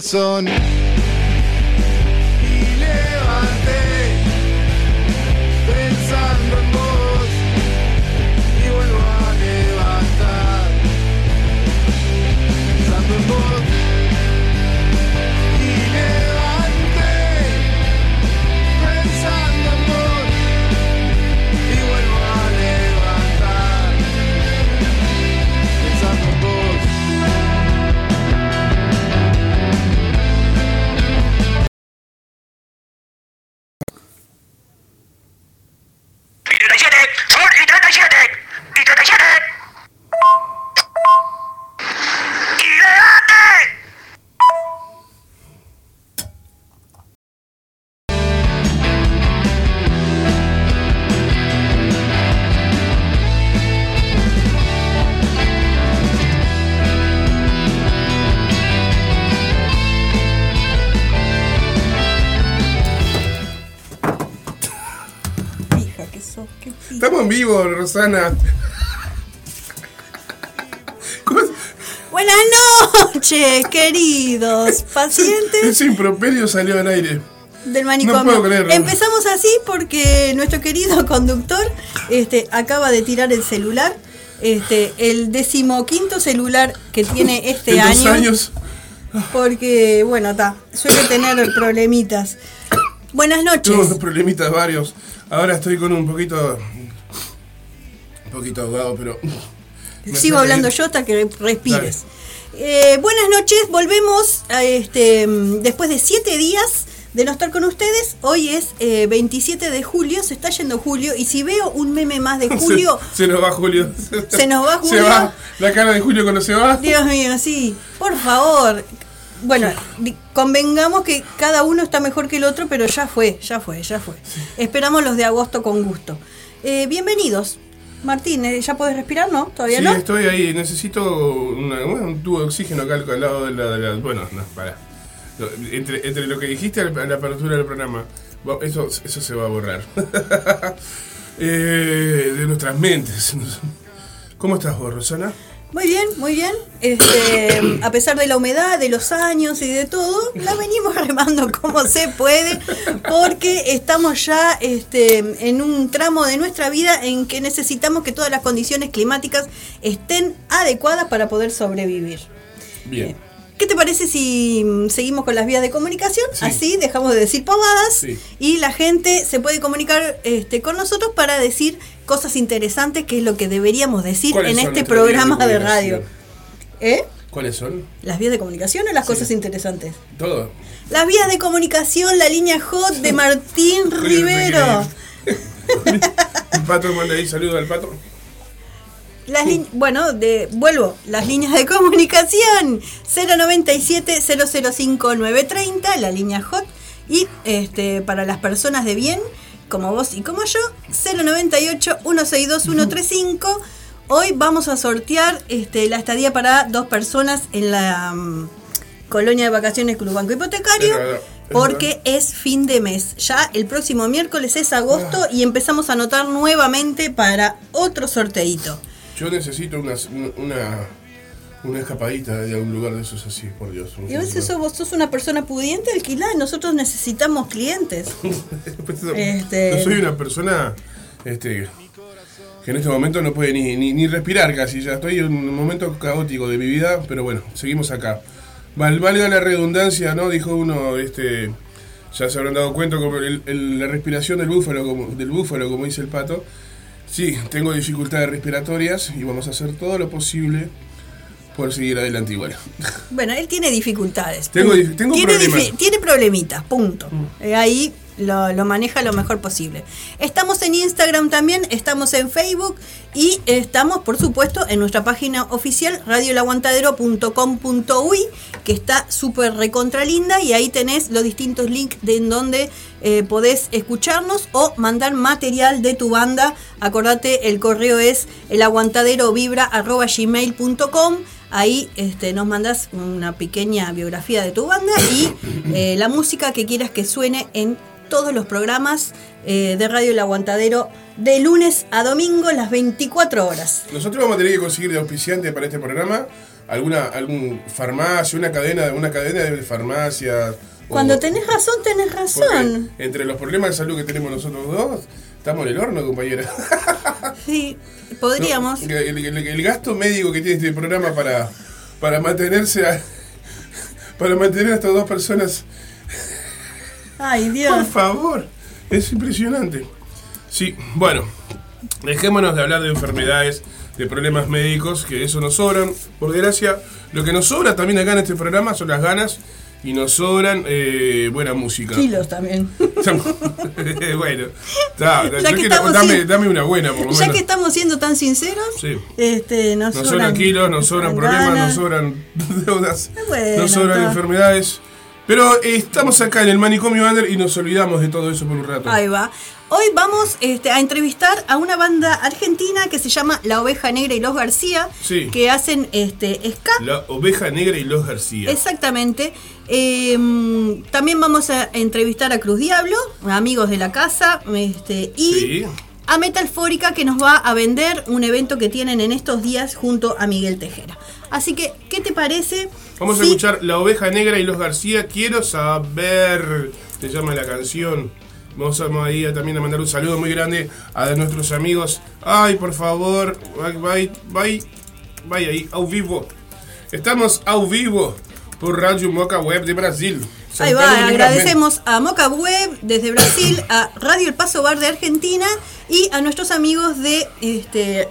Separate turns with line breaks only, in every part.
corazón.
Rosana.
Buenas noches, queridos pacientes.
Ese improperio salió al aire.
Del manicomio.
No puedo creerlo.
Empezamos así porque nuestro querido conductor este, acaba de tirar el celular. Este, el decimoquinto celular que tiene este
En dos
año.
años.
Porque, bueno, está, suele tener problemitas. Buenas noches.
Tuve problemitas varios. Ahora estoy con un poquito. Un poquito ahogado, pero.
Sigo hablando
bien.
yo hasta que respires. Eh, buenas noches, volvemos a este, mm, después de siete días de no estar con ustedes. Hoy es eh, 27 de julio, se está yendo julio y si veo un meme más de julio,
Se, se nos va Julio.
Se nos va
Se
Julio.
va. La cara de Julio cuando se va.
Dios mío, sí, por favor. Bueno, convengamos que cada uno está mejor que el otro, pero ya fue, ya fue, ya fue. Esperamos los de agosto con gusto. Eh, bienvenidos. Martín, eh, ¿ya podés respirar? ¿No? ¿Todavía
Sí,
no?
estoy ahí. Necesito una- bueno, un tubo de oxígeno acá al lado de la. de la- bueno, no, para. Entre, entre lo que dijiste a la, apertura del programa, eso, eso se va a borrar. Eh, de nuestras mentes. ¿Cómo estás vos, Rosana?
Muy bien, muy bien. Este, a pesar de la humedad, de los años y de todo, la venimos remando como se puede, porque estamos ya este, en un tramo de nuestra vida en que necesitamos que todas las condiciones climáticas estén adecuadas para poder sobrevivir.
Bien.
¿Qué te parece si mm, seguimos con las vías de comunicación?
Sí.
Así dejamos de decir pavadas
Sí.
y la gente se puede comunicar este, con nosotros para decir cosas interesantes, que es lo que deberíamos decir
¿Cuáles
en este
de
programa de, radio. ¿Eh?
¿Cuáles son?
¿Las vías de comunicación o las cosas interesantes?
Todo.
Las vías de comunicación, la línea hot de Martín Rivero.
El pato manda ahí saludo al pato.
Las lin- bueno, de, vuelvo, las líneas de comunicación 097 005 930, la línea hot y este para las personas de bien como vos y como yo 098 162 135. Hoy vamos a sortear este, la estadía para dos personas en la mm, colonia de vacaciones Club Banco Hipotecario. Porque es fin de mes. Ya el próximo miércoles es agosto y empezamos a anotar nuevamente para otro sorteito.
Yo necesito una, una, una escapadita de algún lugar de esos así, por Dios.
Y a veces sos, vos sos una persona pudiente, alquilá, nosotros necesitamos clientes. Este-
No soy una persona este, que en este momento no puede ni, ni, ni respirar casi. Ya estoy en un momento caótico de mi vida, pero bueno, seguimos acá. Val, valga la redundancia, ¿no? Dijo uno, este, ya se habrán dado cuenta, como el- el- la respiración del búfalo, como, del búfalo, como dice el pato. Sí, tengo dificultades respiratorias y vamos a hacer todo lo posible por seguir adelante igual.
Bueno, él tiene dificultades.
Tengo tengo
tiene,
problemas.
tiene problemitas, punto. Eh, ahí lo, maneja lo mejor posible. Estamos en Instagram también, estamos en Facebook y estamos, por supuesto, en nuestra página oficial radiolaguantadero.com.uy que está súper recontra linda y ahí tenés los distintos links de en donde eh, podés escucharnos o mandar material de tu banda. Acordate, el correo es elaguantaderovibra.gmail.com Ahí este, nos mandas una pequeña biografía de tu banda y eh, la música que quieras que suene en todos los programas eh, de Radio El Aguantadero de lunes a domingo las 24 horas.
Nosotros vamos a tener que conseguir de auspiciante para este programa alguna algún farmacia, una cadena, una cadena de farmacias.
Cuando tenés razón, tenés razón.
Entre los problemas de salud que tenemos nosotros dos, estamos en el horno, compañera.
Sí, podríamos.
el, gasto médico que tiene este programa para, para mantenerse a, para mantener a estas dos personas.
Ay, Dios.
Por favor, es impresionante. Sí, bueno, dejémonos de hablar de enfermedades, de problemas médicos, que eso nos sobran. Por desgracia, lo que nos sobra también acá en este programa son las ganas y nos sobran eh, buena música.
Kilos también.
bueno, dame, una buena, por lo
Ya que estamos siendo tan sinceros, este, nos,
sobran, kilos, nos sobran problemas, nos sobran deudas, nos sobran enfermedades. Pero eh, estamos acá en el manicomio Under y nos olvidamos de todo eso por un rato.
Ahí va. Hoy vamos este, a entrevistar a una banda argentina que se llama La Oveja Negra y Los García, que hacen este, ska.
La Oveja Negra y Los García.
Exactamente. Em, también vamos a entrevistar a Cruz Diablo, amigos de la casa, este, y a Metalfórica que nos va a vender un evento que tienen en estos días junto a Miguel Tejera. Así que, ¿qué te parece?
Vamos a escuchar La Oveja Negra y Los García. Quiero saber, se llama la canción. Vamos a ahí también a mandar un saludo muy grande a nuestros amigos. Ay, por favor, vaya, vaya, vaya ahí, au vivo. Estamos au vivo por Radio Moca Web de Brasil.
Ahí va, agradecemos a Moca Web desde Brasil, a Radio El Paso Bar de Argentina y a nuestros amigos de este,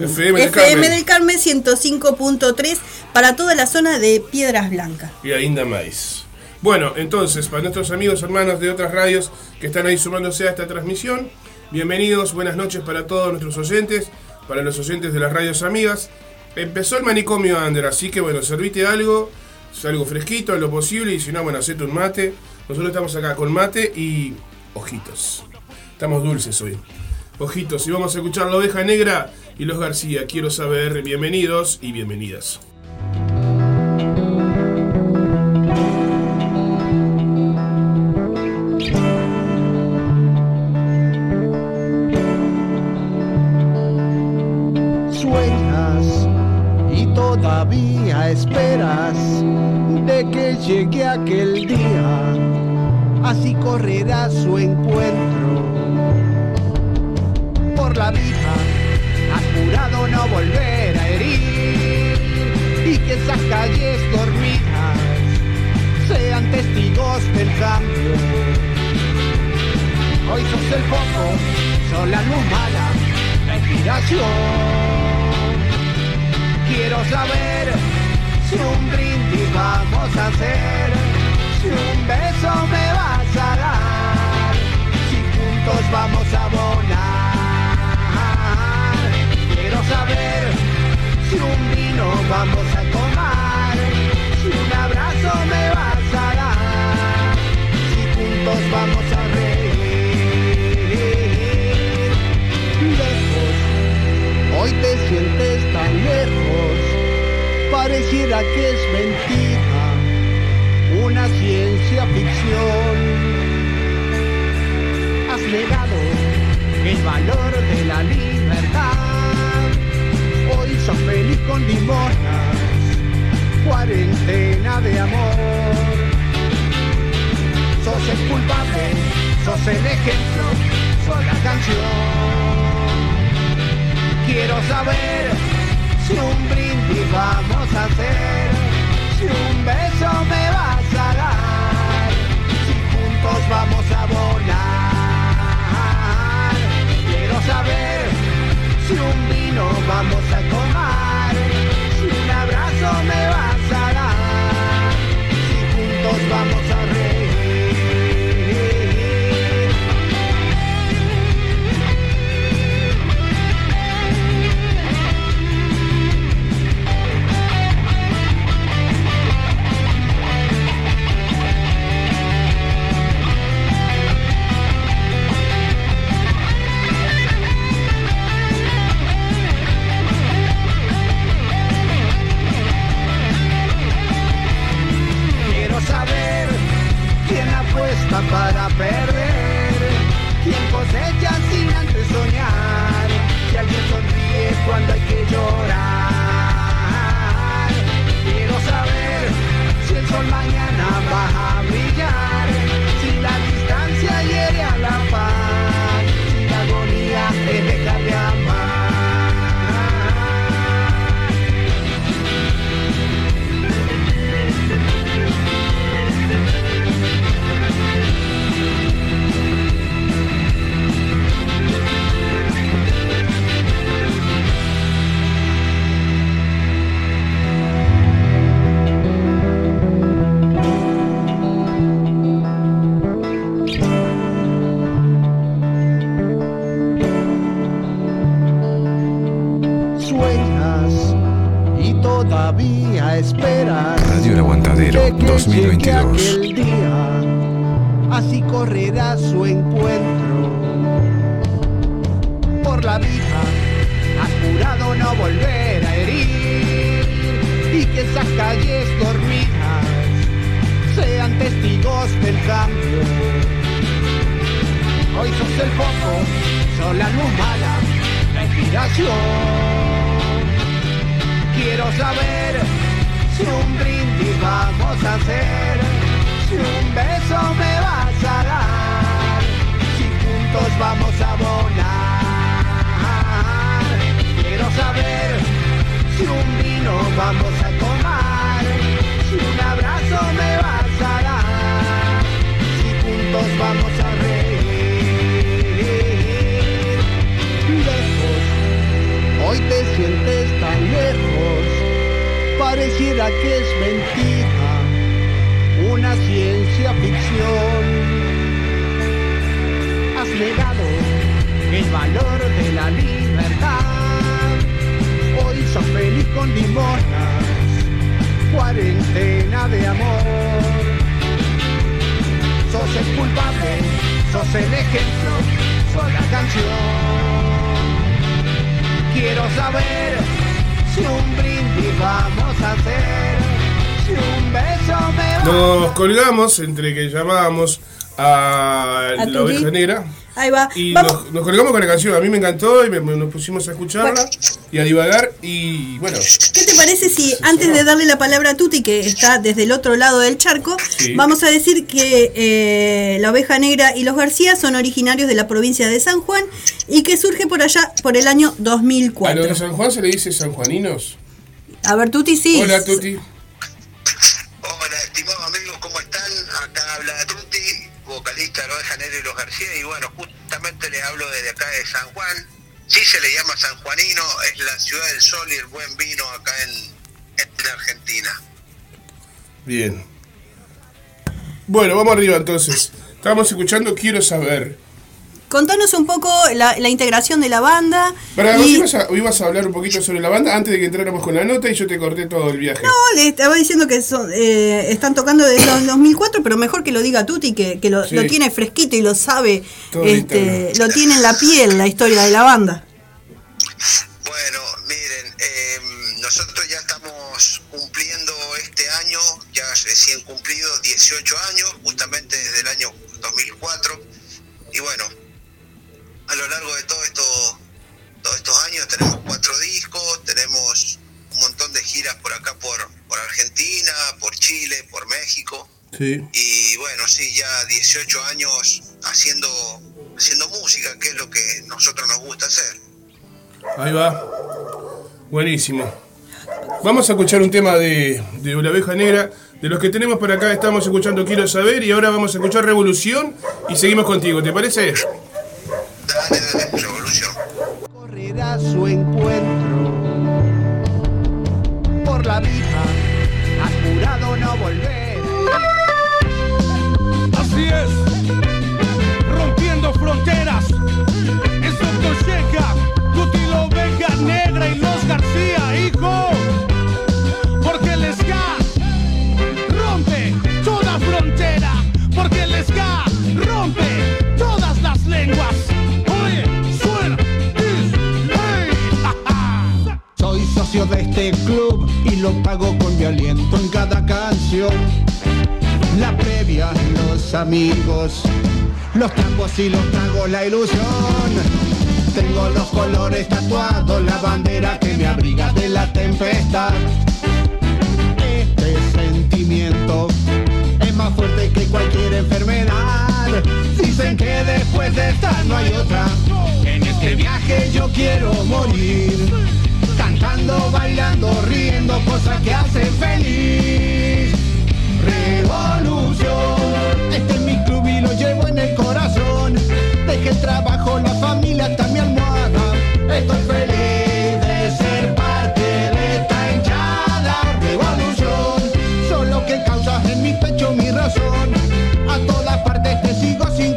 FM, del, Carmen. 105.3 para toda la zona de Piedras Blancas.
Y ainda más. Bueno, entonces, para nuestros amigos hermanos de otras radios que están ahí sumándose a esta transmisión, bienvenidos, buenas noches para todos nuestros oyentes, para los oyentes de las radios amigas. Empezó el manicomio Ander, así que bueno, servite algo, algo fresquito en lo posible, y si no, bueno, hacete un mate. Nosotros estamos acá con mate y ojitos. Estamos dulces hoy. Ojitos, y vamos a escuchar La Oveja Negra y Los García. Quiero saber, bienvenidos y bienvenidas.
esperas de que llegue aquel día, así correrá su encuentro. Por la vida, has jurado no volver a herir y que esas calles dormidas sean testigos del cambio. Hoy sos el foco, son la luz mala, la inspiración. Quiero saber si un brindis vamos a hacer, si un beso me vas a dar, si juntos vamos a volar. Un vino vamos a tomar, si un abrazo me vas a dar, si juntos vamos a reír. Lejos, hoy te sientes tan lejos pareciera que es mentira, una ciencia ficción. Has negado el valor de la libertad, sos feliz con limonas, cuarentena de amor. Sos el culpable, sos el ejemplo, sos la canción. Quiero saber si un brindis vamos a hacer, si un beso me vas a dar, si juntos vamos a volar. Quiero saber si un vino vamos a tomar, abrazo me vas a dar, si juntos vamos está para perder. Quien cosecha sin antes soñar, si alguien sonríe cuando hay que llorar. Quiero saber si el sol mañana va a brillar, si la distancia hiere a la paz, si la agonía es de amar. Esperas.
Radio El Aguantadero
de que
2022.
llegue aquel día, así correrá su encuentro por la vida, has jurado no volver a herir y que esas calles dormidas sean testigos del cambio. Hoy sos el foco, sos la luz mala, la inspiración. Quiero saber si un brindis vamos a hacer, si un beso me vas a dar, si juntos vamos a volar. Quiero saber si un vino vamos a tomar, si un abrazo me vas a dar, si juntos vamos a reír. Lejos, hoy te sientes pareciera que es mentira, una ciencia ficción. Has negado el valor de la libertad, hoy sos feliz con limonas, cuarentena de amor. Sos el culpable, sos el ejemplo, sos la canción. Quiero saber
Nos colgamos entre que llamábamos a,
A
la oveja negra.
Ahí va.
Y nos, nos colgamos con la canción. A mí me encantó y me- me- nos pusimos a escucharla y a divagar. Y bueno,
¿Qué te parece si antes de darle la palabra a Tuti, que está desde el otro lado del charco,
Sí.
vamos a decir que eh, la oveja negra y los García son originarios de la provincia de San Juan y que surge por allá por el año
a los
2004.
de San Juan se le dice sanjuaninos.
A ver, Tuti, sí.
Hola, Tuti.
Hola, estimados amigos, ¿cómo están? Acá habla Tuti, vocalista de Los Janeiro y Los García, y bueno, justamente les hablo desde acá de San Juan. Sí se le llama San Juanino, es la ciudad del sol y el buen vino acá en, en Argentina.
Bien. Bueno, vamos arriba entonces. Estábamos escuchando Quiero saber.
Contanos un poco la, la integración de la banda.
Para, vos ibas a, ibas a hablar un poquito sobre la banda antes de que entráramos con la nota y yo te corté todo el viaje.
No, le estaba diciendo que son, eh, están tocando desde el 2004, pero mejor que lo diga Tuti, que, que lo,
Sí.
lo tiene fresquito y lo sabe, este, lo tiene en la piel la historia de la banda.
Bueno, miren, eh, nosotros ya estamos cumpliendo este año, ya recién cumplidos 18 años, justamente desde el año 2004. Y bueno, a lo largo de todo esto, todos estos años tenemos cuatro discos, tenemos un montón de giras por acá, por, por Argentina, por Chile, por México.
Sí.
Y bueno, sí, ya 18 años haciendo, haciendo música, que es lo que nosotros nos gusta hacer.
Ahí va. Buenísimo. Vamos a escuchar un tema de, de la oveja negra. De los que tenemos por acá estamos escuchando Quiero saber y ahora vamos a escuchar Revolución y seguimos contigo. ¿Te parece?
Dale, dale, revolución.
correrá su encuentro por la vida, has jurado no volver.
Así es, rompiendo fronteras.
Canción. La previa, los amigos, los trapos y los tragos, la ilusión. Tengo los colores tatuados, la bandera que me abriga de la tempestad. Este sentimiento es más fuerte que cualquier enfermedad. Dicen que después de esta no hay otra. En este viaje yo quiero morir. Bailando, riendo, cosas que hacen feliz. Revolución. Este es mi club y lo llevo en el corazón. Deje el trabajo, la familia, hasta mi almohada. Estoy feliz de ser parte de esta hinchada. Revolución. Solo que causas en mi pecho mi razón. A todas partes te sigo sin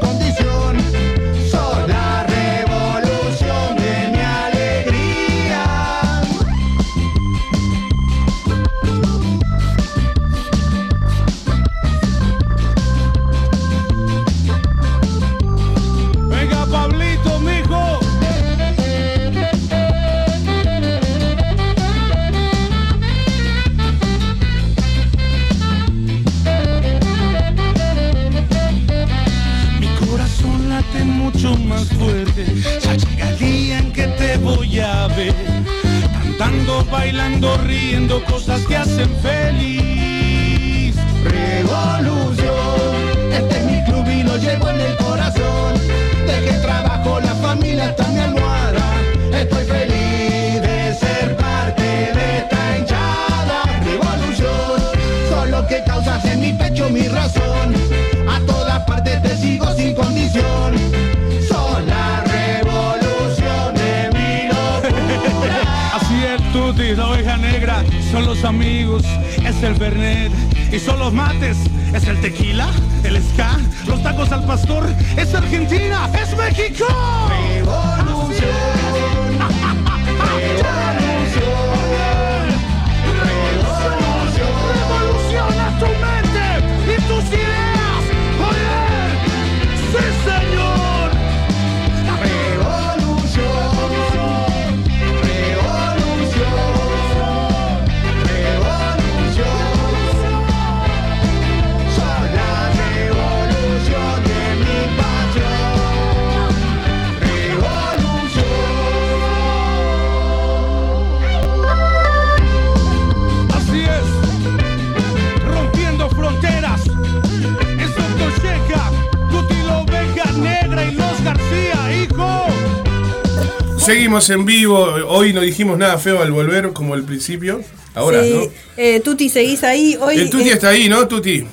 Seguimos en vivo. Hoy no dijimos nada feo al volver, como al principio. Ahora,
Sí,
¿no?
eh, Tuti, seguís ahí. Hoy,
El Tuti
eh,
está ahí, ¿no, Tuti?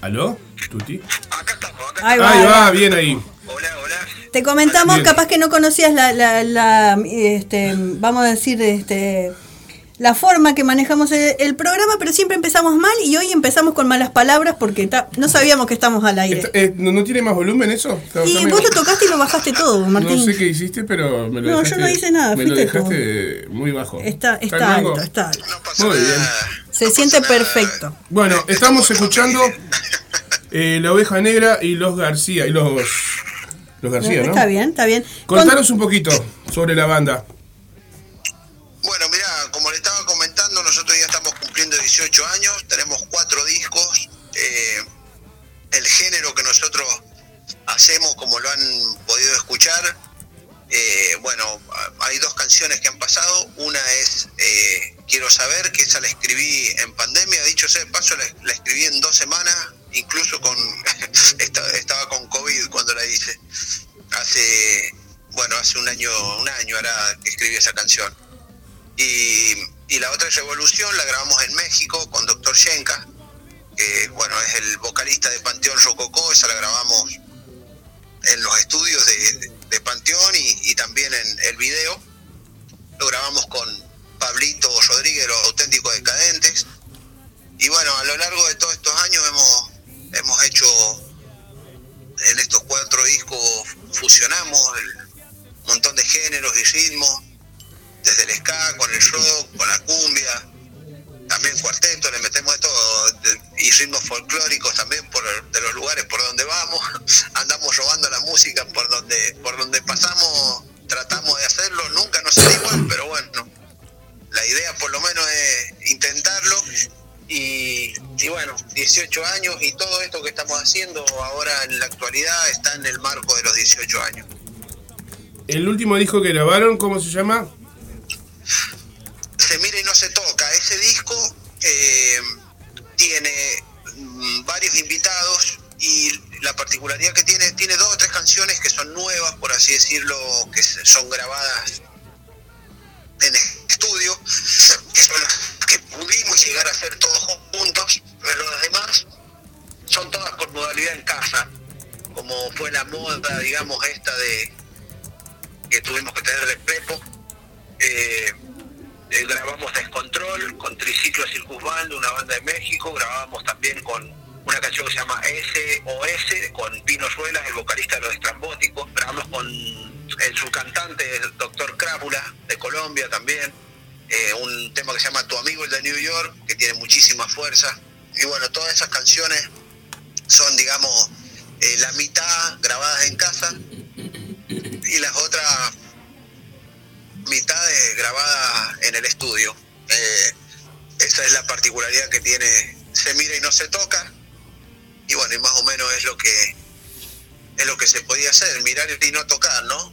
¿Aló? ¿Tuti?
Acá estamos, acá
Ahí va,
Ahí va. bien ahí.
Hola, hola.
Te comentamos,
Bien.
capaz que no conocías la, la, la, este, vamos a decir, este, la forma que manejamos el, el programa, pero siempre empezamos mal y hoy empezamos con malas palabras porque ta- no sabíamos que estamos al aire.
Está- eh, ¿no, no tiene más volumen eso? Está-
Y vos lo tocaste y lo bajaste todo, Martín.
No sé qué hiciste, pero me lo
No, yo
dejaste,
no hice nada,
Me lo dejaste muy bajo.
Está, está alto, está alto.
No
Muy
nada.
bien.
Se
No
siente perfecto.
Bueno, estamos escuchando eh, La Oveja Negra y los García. Y los, los García, ¿no?
Está bien, está bien. Con-
Contanos un poquito sobre la banda.
Nosotros hacemos, como lo han podido escuchar, eh, bueno, hay dos canciones que han pasado. Una es eh, Quiero saber, que esa la escribí en pandemia. Dicho sea de paso, la, escribí en dos semanas, incluso con esta- estaba con COVID cuando la hice. Hace, bueno, hace un año, un año ahora que escribí esa canción. Y, y la otra es Revolución, la grabamos en México con Doctor Shenka, que bueno, es el vocalista de Panteón Rococó, esa la grabamos en los estudios de, Panteón y, y también en el video. Lo grabamos con Pablito Rodríguez, los auténticos decadentes. Y bueno, a lo largo de todos estos años hemos, hemos hecho en estos cuatro discos fusionamos el montón de géneros y ritmos, desde el ska, con el rock, con la cumbia, también cuarteto, le metemos de todo, y ritmos folclóricos también por de los lugares por donde vamos, andamos robando la música por donde, por donde pasamos, tratamos de hacerlo, nunca nos sale igual, pero bueno, la idea por lo menos es intentarlo y, y bueno, 18 años y todo esto que estamos haciendo ahora en la actualidad está en el marco de los 18 años.
El último disco que grabaron, ¿cómo se llama?
Se mira y no se toca. Ese disco eh, tiene mm, varios invitados y la particularidad que tiene, tiene dos o tres canciones que son nuevas, por así decirlo, que son grabadas en estudio, que son las que pudimos llegar a hacer todos juntos, pero las demás son todas con modalidad en casa, como fue la moda, digamos, esta de que tuvimos que tener de Pepo. Eh, eh, grabamos Descontrol con Triciclo Circusband, una banda de México, grabamos también con una canción que se llama SOS, con Pino Suelas, el vocalista de los estrambóticos, grabamos con el, su cantante, el doctor Crápula, de Colombia también, eh, un tema que se llama Tu amigo el de New York, que tiene muchísima fuerza. Y bueno, todas esas canciones son, digamos, eh, la mitad grabadas en casa y las otras mitades grabadas en el estudio. Eh, esa es la particularidad que tiene Se mira y no se toca. Y bueno, y más o menos es lo que es lo que se podía hacer, mirar y no tocar, ¿no?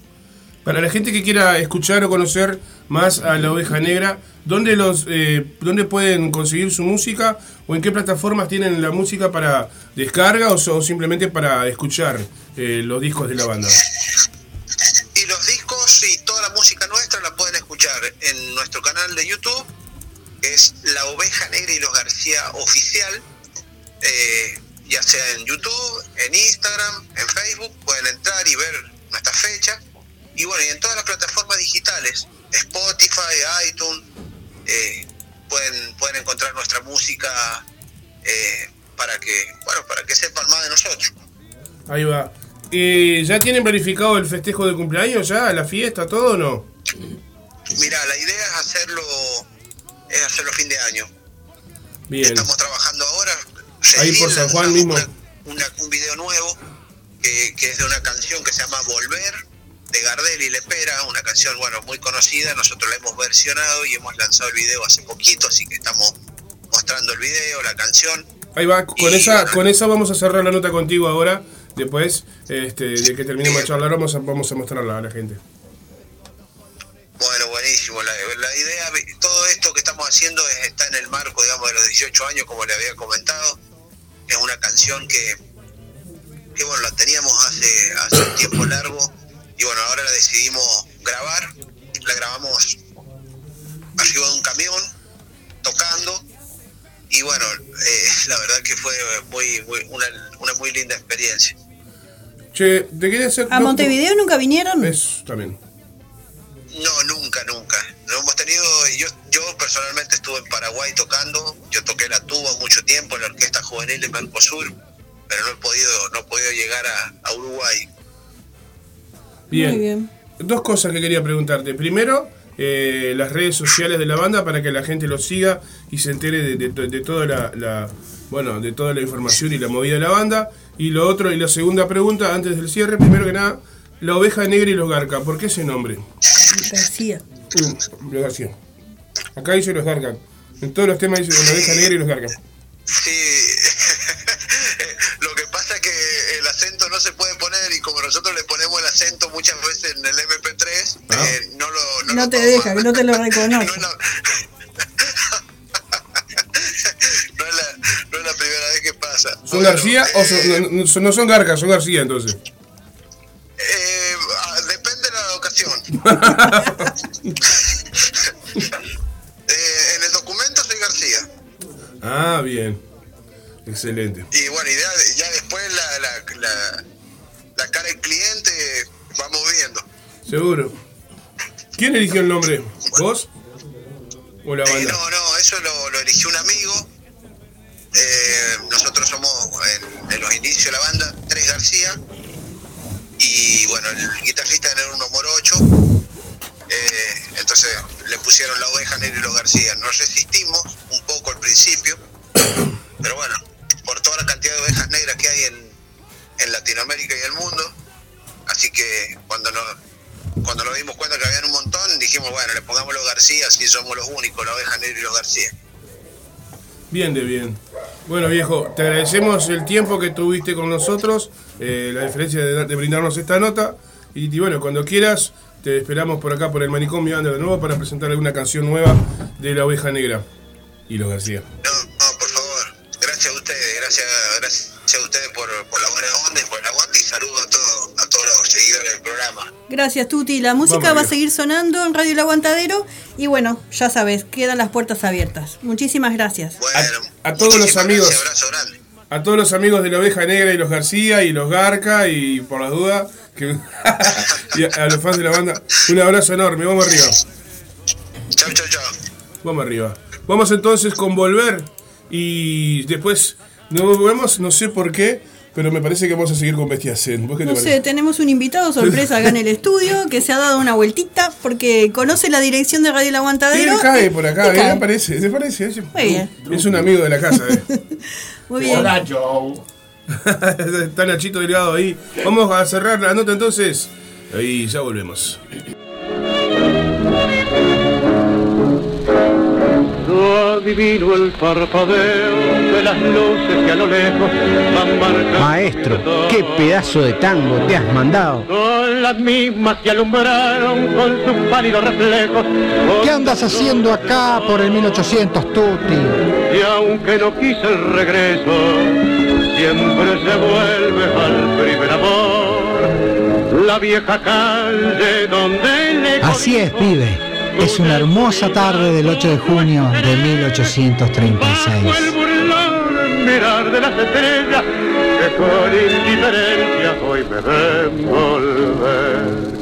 Para la gente que quiera escuchar o conocer más a la oveja negra, ¿dónde, los, eh, ¿dónde pueden conseguir su música o en qué plataformas tienen la música para descarga o, simplemente para escuchar eh, los discos de la banda?
Y los discos y toda la música nuestra en nuestro canal de YouTube, es La Oveja Negra y los García Oficial. Eh, ya sea en YouTube, en Instagram, en Facebook, pueden entrar y ver nuestra fecha. Y bueno, y en todas las plataformas digitales, Spotify, iTunes, eh, pueden, pueden encontrar nuestra música eh, para que, bueno, para que sepan más de nosotros.
Ahí va. ¿Y ¿Ya tienen verificado el festejo de cumpleaños ya, la fiesta, todo o no?
Mira, la idea es hacerlo, es hacerlo fin de año.
Bien.
Estamos trabajando ahora,
Ahí por San Juan mismo.
un video nuevo que, es de una canción que se llama Volver, de Gardel y Lepera, una canción bueno muy conocida, nosotros la hemos versionado y hemos lanzado el video hace poquito, así que estamos mostrando el video, la canción.
Ahí va, con esa, con esa vamos a cerrar la nota contigo ahora, después este, de que terminemos de charlar vamos a, vamos a mostrarla a la gente.
Bueno, buenísimo. La, la, idea, todo esto que estamos haciendo está en el marco, digamos, de los 18 años, como le había comentado es una canción que, que bueno, la teníamos hace, hace un tiempo largo y bueno, ahora la decidimos grabar, la grabamos arriba de un camión, tocando y bueno, eh, la verdad que fue muy, muy una, una, muy linda experiencia.
Che, ¿te quería hacer...
¿A Montevideo nunca vinieron?
Es también.
No, nunca, nunca. No hemos tenido, yo, yo personalmente estuve en Paraguay tocando, yo toqué la tuba mucho tiempo en la Orquesta Juvenil de Mercosur, pero no he podido, no he podido llegar a, Uruguay.
Bien. bien. Dos cosas que quería preguntarte. Primero, eh, las redes sociales de la banda para que la gente lo siga y se entere de, toda la, bueno, de toda la información y la movida de la banda. Y lo otro, y la segunda pregunta, antes del cierre, primero que nada, la oveja negra y los Garca, ¿por qué ese nombre?
García.
Mm, los García. Acá dice los Garca. En todos los temas dice la oveja negra y los Garca.
Sí, lo que pasa es que el acento no se puede poner y como nosotros le ponemos el acento muchas veces en el MP3, ah. eh, no lo...
No, no te deja, que no te lo reconoce. no, es la,
no, es la, primera vez que pasa.
¿Son García o son, no, no son Garca, son García entonces?
Eh, en el documento soy García.
Ah, bien. Excelente.
Y bueno, ya, ya después la, la, la, cara del cliente vamos viendo.
Seguro. ¿Quién eligió el nombre? ¿Vos? ¿O la banda?
Eh, no, no, eso lo, lo eligió un amigo. Eh, nosotros somos en, en, los inicios de la banda, Tres García. Y bueno, el guitarrista era uno morocho eh, entonces le pusieron la oveja negra y los García. Nos resistimos un poco al principio, pero bueno, por toda la cantidad de ovejas negras que hay en, Latinoamérica y el mundo, así que cuando nos, cuando nos dimos cuenta que habían un montón, dijimos, bueno, le pongamos los García, así somos los únicos, la oveja negra y los García.
Bien de bien. Bueno viejo, te agradecemos el tiempo que tuviste con nosotros, eh, la diferencia de, brindarnos esta nota y bueno, cuando quieras te esperamos por acá, por el manicomio Anda de nuevo para presentar alguna canción nueva de La Oveja Negra. y los García.
No, no, por favor. Gracias a ustedes, gracias, gracias a ustedes por, por la buena onda y por el aguante y saludo a, todo, a todos los seguidores del programa.
Gracias, Tuti. La música
Vamos,
va a seguir sonando en Radio El Aguantadero. Y bueno, ya sabes, quedan las puertas abiertas. Muchísimas gracias.
Bueno,
A- a todos los amigos.
gracias, abrazo grande.
A todos los amigos de la Oveja Negra y los García y los Garca y por las dudas, que, y a, a los fans de la banda, un abrazo enorme, vamos arriba,
Chau, chau, chau.
vamos arriba. Vamos entonces con Volver y después nos vemos, no sé por qué, pero me parece que vamos a seguir con Bestiacen. ¿Vos qué te
No sé, tenemos un invitado sorpresa acá en el estudio que se ha dado una vueltita porque conoce la dirección de Radio El Aguantadero.
él cae por acá, él
cae.
aparece, ¿te parece? Es,
Muy bien.
es un amigo de la casa, eh.
Muy bien.
Hola, Joe.
Está Nachito Delgado ahí. Vamos a cerrar la nota entonces. Ahí ya volvemos.
Yo adivino el parpadeo de las luces que a lo lejos van marcando.
Maestro, qué pedazo de tango te has mandado.
Son las mismas que alumbraron con sus pálidos reflejos.
¿Qué andas haciendo acá por el 1800 tú, tío?
Y aunque no quise el regreso, siempre se vuelve al primer amor. La vieja calle donde le
Así es, pibe. Es una hermosa tarde del 8 de junio de
Bajo el
1836.
burlón mirar de las estrellas que con indiferencia hoy me ven volver.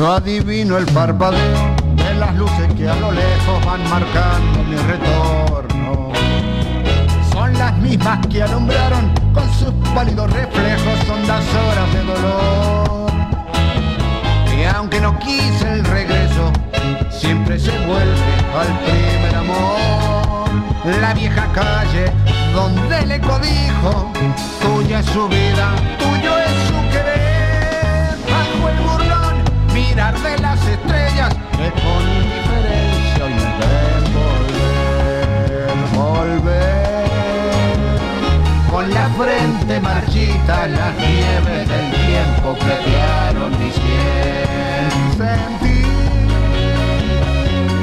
Yo adivino el parpadeo de las luces que a lo lejos van marcando mi retorno. Son las mismas que alumbraron con sus pálidos reflejos hondas horas de dolor. Y aunque no quise el regreso, siempre se vuelve al primer amor. La vieja calle donde le codijo, tuya es su vida, tuyo de las estrellas, que con indiferencia hoy volver, volver. Con la frente marchita, las nieves del tiempo platearon mi sien. Sentí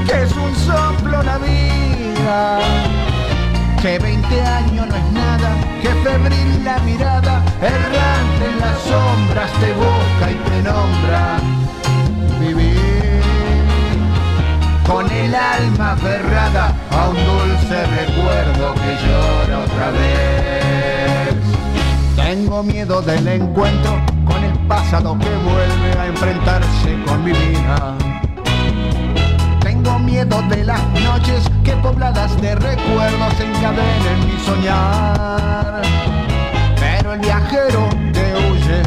que es un soplo la vida, que 20 años no es nada, que febril la mirada, errante en las sombras te busca y te nombra. Con el alma aferrada a un dulce recuerdo que llora otra vez. Tengo miedo del encuentro con el pasado que vuelve a enfrentarse con mi vida. Tengo miedo de las noches que pobladas de recuerdos encadenen mi soñar. Pero el viajero que huye,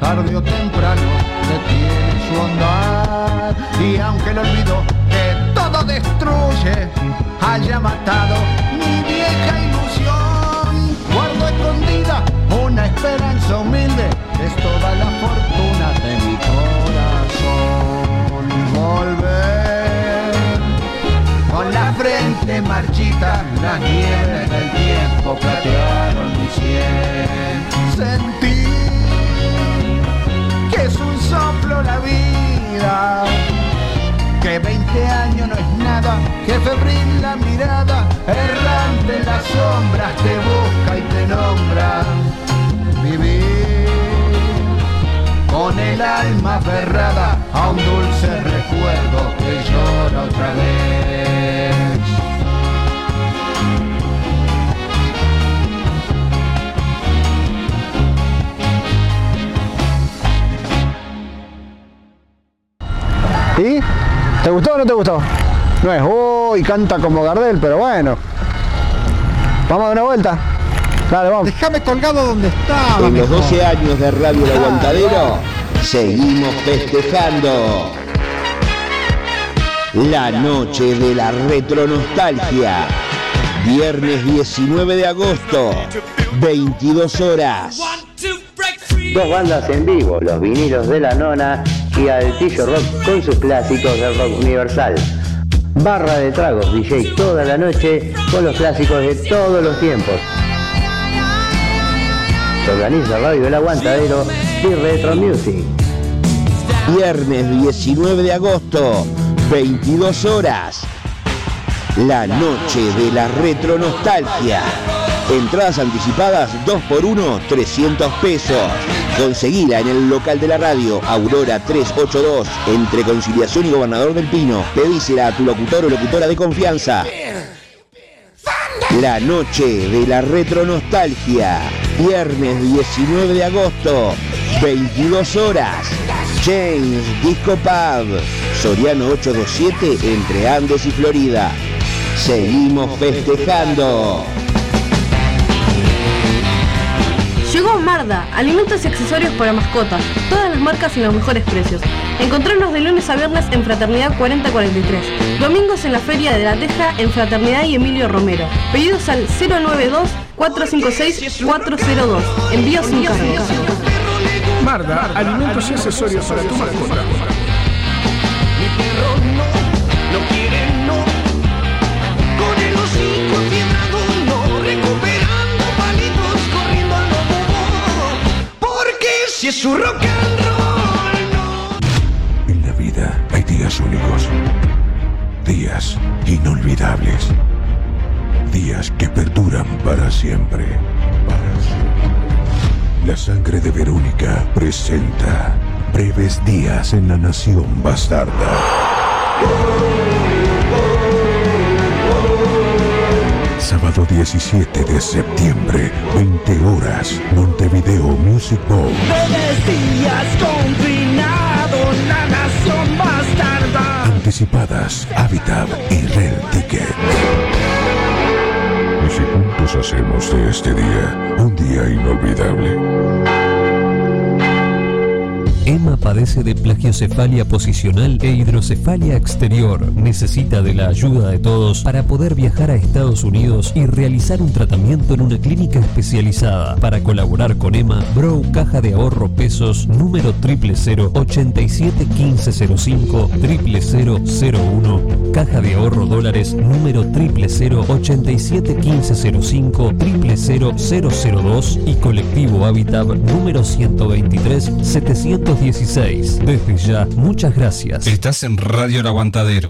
tarde o temprano, detiene su andar. Y aunque el olvido todo destruye haya matado mi vieja ilusión, guardo escondida una esperanza humilde, es toda la fortuna de mi corazón. Volver con la frente marchita, las nieves del tiempo platearon mi sien. Sentí que es un soplo la vida, que 20 años no es nada, que febril la mirada, errante en las sombras te busca y te nombra. Vivir con el alma aferrada a un dulce recuerdo que llora otra vez.
¿Y? ¿Te gustó o no te gustó? No es, uy, canta como Gardel, pero bueno. ¿Vamos a dar una vuelta? Dale, vamos.
Déjame colgado donde estaba.
En los
mejor.
12 años de Radio El Aguantadero, seguimos festejando. La noche de la retronostalgia. Viernes 19 de agosto, 22 horas.
Dos bandas en vivo, los vinilos de la nona, y Altillo Rock con sus clásicos del rock universal. Barra de tragos, DJ toda la noche con los clásicos de todos los tiempos. Se organiza Radio El Aguantadero y Retro Music.
Viernes 19 de agosto, 22 horas. La noche de la retro nostalgia. Entradas anticipadas 2x1, 300 pesos. Conseguila en el local de la radio, Aurora 382, entre Conciliación y Gobernador del Pino. Pedísela a tu locutor o locutora de confianza. La noche de la retro nostalgia. Viernes 19 de agosto, 22 horas. James Disco Pub. Soriano 827 entre Andes y Florida. Seguimos festejando.
Marda, alimentos y accesorios para mascotas, todas las marcas y los mejores precios. Encontrarnos de lunes a viernes en Fraternidad 4043, domingos en la Feria de la Teja en Fraternidad y Emilio Romero. Pedidos al 092 456 402. Envíos sin cargo.
Marda, alimentos y accesorios para tu mascota.
Rock and roll.
En la vida hay días únicos, días inolvidables, días que perduran para siempre. Para siempre. La sangre de Verónica presenta breves días en la nación bastarda. Sábado 17 de septiembre, 20 horas, Montevideo Music Bowl.
Días confinados, la nación bastarda.
Anticipadas, Habitat y Red Ticket. Y si juntos hacemos de este día un día inolvidable.
Emma padece de plagiocefalia posicional e hidrocefalia exterior. Necesita de la ayuda de todos para poder viajar a Estados Unidos y realizar un tratamiento en una clínica especializada. Para colaborar con Emma, Bro Caja de Ahorro Pesos número 000 87 1505 0001 Caja de Ahorro Dólares número 000 87 1505 00002 y Colectivo Habitab número 123 716. Desde ya, muchas gracias.
Estás en Radio El Aguantadero.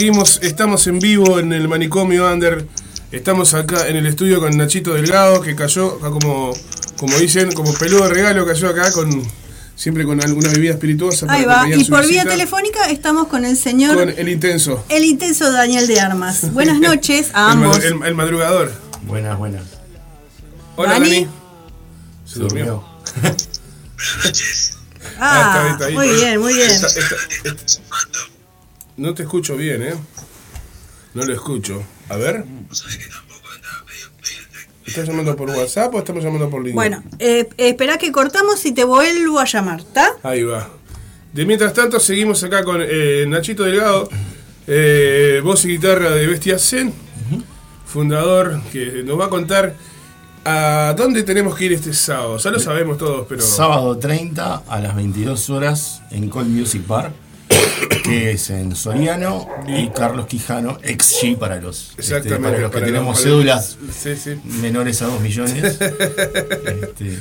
Seguimos, estamos en vivo en el manicomio Under. Estamos acá en el estudio con Nachito Delgado, que cayó acá como, como dicen, como peludo de regalo, cayó acá con siempre con alguna bebida espirituosa.
Ahí va. Y por vía telefónica estamos con el señor,
Con el intenso.
el intenso Daniel de Armas. Buenas noches a
El,
ambos.
el- el madrugador.
Buenas, buenas.
Hola,
Dani.
Dani. Se durmió.
Ah,
está ahí, está ahí.
muy bien, muy bien.
Está- está- está- No te escucho bien, ¿eh? No lo escucho. A ver. ¿Estás llamando por WhatsApp o estamos llamando por línea?
Bueno, eh, espera que cortamos y te vuelvo a llamar, ¿está?
Ahí va. De mientras tanto, seguimos acá con eh, Nachito Delgado, eh, voz y guitarra de Bestia Zen, fundador, que nos va a contar a dónde tenemos que ir este sábado. Ya lo sabemos todos, pero.
Sábado 30 a las 22 horas en Cold Music Bar, que es en Soriano y Carlos Quijano, ex G para los, este, para los que
para
tenemos
los-
cédulas
Sí, sí.
menores a 2 millones. Este,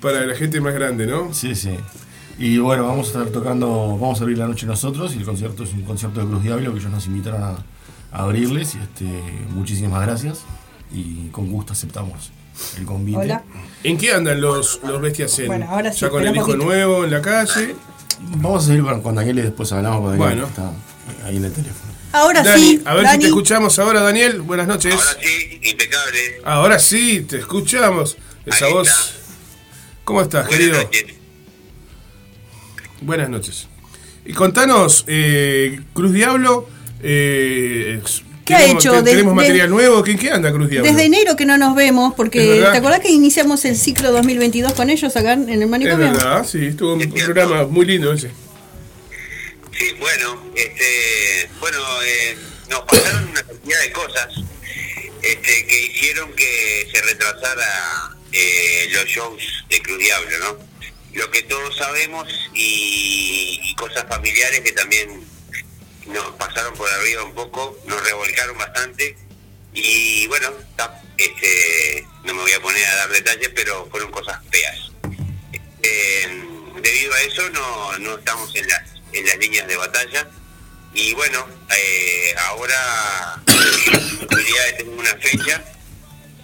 Para la gente más grande, ¿no?
Sí, sí. Y bueno, vamos a estar tocando, vamos a abrir la noche nosotros y el concierto es un concierto de Cruz Diablo que ellos nos invitaron a, a abrirles y este, muchísimas gracias y con gusto aceptamos el convite.
Hola.
¿En qué andan los, los Bestias Zen?
Bueno, ahora sí,
Ya con el hijo
poquito.
nuevo en la calle.
Vamos a seguir con, con Daniel y después hablamos con Daniel
Bueno.
que está ahí en el teléfono.
Ahora
Dani,
sí,
a ver si te escuchamos ahora, Daniel. Buenas noches.
Ahora sí, impecable.
Ahora sí, te escuchamos. Esa
Ahí
voz.
está.
¿Cómo estás,
Buenas
querido?
noches.
Buenas noches. Y contanos, eh, Cruz Diablo. Eh,
¿Qué ha
tenemos-
hecho?
¿Tenemos
de-
material nuevo? ¿Qué, qué anda, Cruz Diablo?
Desde enero que no nos vemos,
Es
porque. ¿te acordás que iniciamos el ciclo 2022 con ellos acá en el
Es
manicomio?
verdad, sí, estuvo un, un programa muy lindo ese.
Sí, bueno, este, bueno, eh, nos pasaron una cantidad de cosas este, que hicieron que se retrasara eh, los shows de Cruz Diablo, ¿no? Lo que todos sabemos y, y cosas familiares que también nos pasaron por arriba un poco, nos revolcaron bastante. Y bueno, este, no me voy a poner a dar detalles, pero fueron cosas feas. Eh, debido a eso no, no estamos en las, en las líneas de batalla. Y bueno, eh, ahora tener una fecha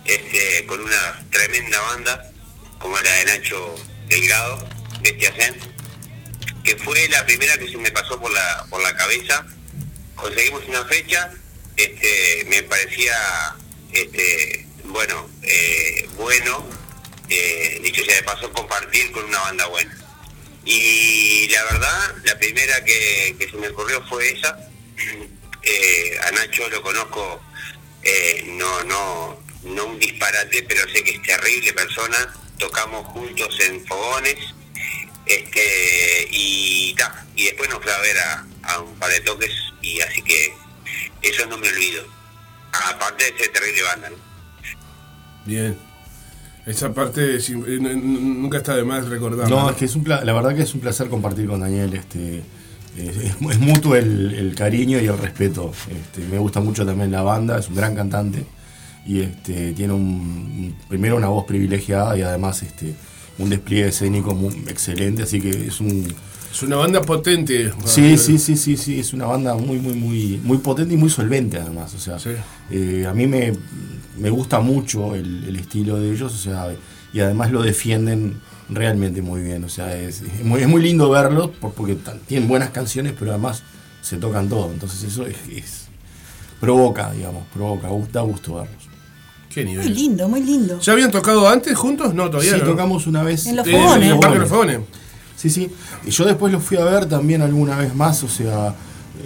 este, con una tremenda banda como la de Nacho Delgado, Bestia Zen, que fue la primera que se me pasó por la, por la cabeza. Conseguimos una fecha, este, me parecía este, bueno, eh, bueno, eh, dicho sea de paso, compartir con una banda buena. Y la verdad, la primera que, que se me ocurrió fue esa. Eh, a Nacho lo conozco, eh, no, no, no un disparate, pero sé que es terrible persona. Tocamos juntos en fogones. Este, y ta, y después nos fue a ver a, a un par de toques y así que eso no me olvido. Aparte de ser terrible banda, ¿no?
Bien. Esa parte eh, nunca está de más recordarla.
No, es que es un pla- la verdad que es un placer compartir con Daniel. Este, es, es- es mutuo el, el cariño y el respeto. Este, me gusta mucho también la banda, es un gran cantante y este, tiene un- primero una voz privilegiada y además este, un despliegue escénico muy excelente, así que es un
Es una banda potente.
Sí, sí, sí, sí, sí, es una banda muy, muy, muy, muy potente y muy solvente además. O sea, eh, a mí me, me gusta mucho el, el estilo de ellos, o sea, y además lo defienden realmente muy bien. O sea, es, es muy, es muy lindo verlos por- porque tienen buenas canciones, pero además se tocan todo. Entonces eso es, es- provoca, digamos, provoca, gu- da gusto verlos.
Qué
Muy lindo, muy lindo.
¿Ya habían tocado antes juntos? No, todavía
Sí,
no.
tocamos una vez.
En los
Eh,
fogones.
En el los Fogones.
Sí, sí. Y yo después lo fui a ver también alguna vez más, o sea,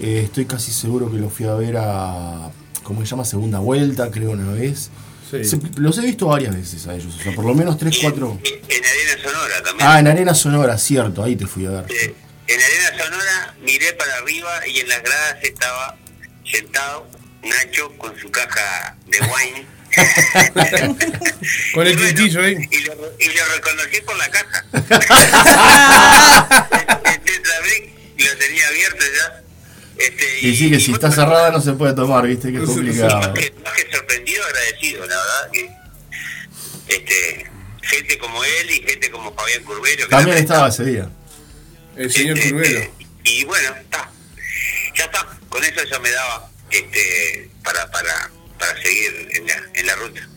eh, estoy casi seguro que lo fui a ver a, ¿cómo se llama? Segunda vuelta, creo una vez.
Sí.
Se- los he visto varias veces a ellos, o sea, por lo menos tres, cuatro.
En Arena Sonora también.
Ah, en Arena Sonora, cierto, ahí te fui a ver.
Eh, en Arena Sonora miré para arriba y en las gradas estaba sentado Nacho con su caja de wine.
Con el tintillo ahí.
y, lo, y lo reconocí por la caja. Brick lo tenía abierto ya. Este,
Y sí, que si está cerrada no se puede tomar, viste, que es complicado.
más que, más que sorprendido, agradecido, la verdad. Que, este, gente como él y gente como Fabián Curvelo. que
También estaba ese día.
El señor
Este,
Curvelo.
Y bueno, está. Ya está. Con eso ya me daba este, para, para, para seguir en la, en la ruta.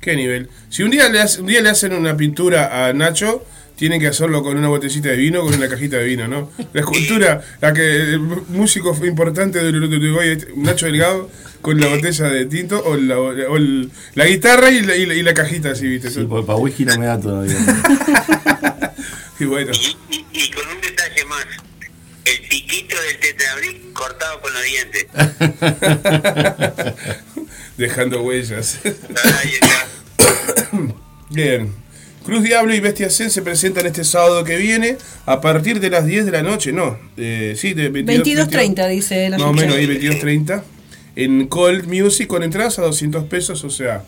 Qué nivel. Si un día, le hace- un día le hacen una pintura a Nacho, tienen que hacerlo con una botellita de vino, con una cajita de vino, ¿no? La escultura, la que el músico importante del Uruguay, Nacho Delgado, con la botella de tinto, o la, o el- la guitarra y la, y la- y la cajita, así, ¿viste?
Sí, porque para whisky no me da todavía.
Y bueno,
Y, y con un detalle más. El piquito del tetrabric cortado con los dientes.
dejando huellas.
Ahí está.
Bien. Cruz Diablo y Bestia Zen se presentan este sábado que viene a partir de las 10 de la noche, no, eh, sí, de 22,
22.30 dice la
Más o menos ahí 22.30 en Cold Music con entradas a 200 pesos, o sea,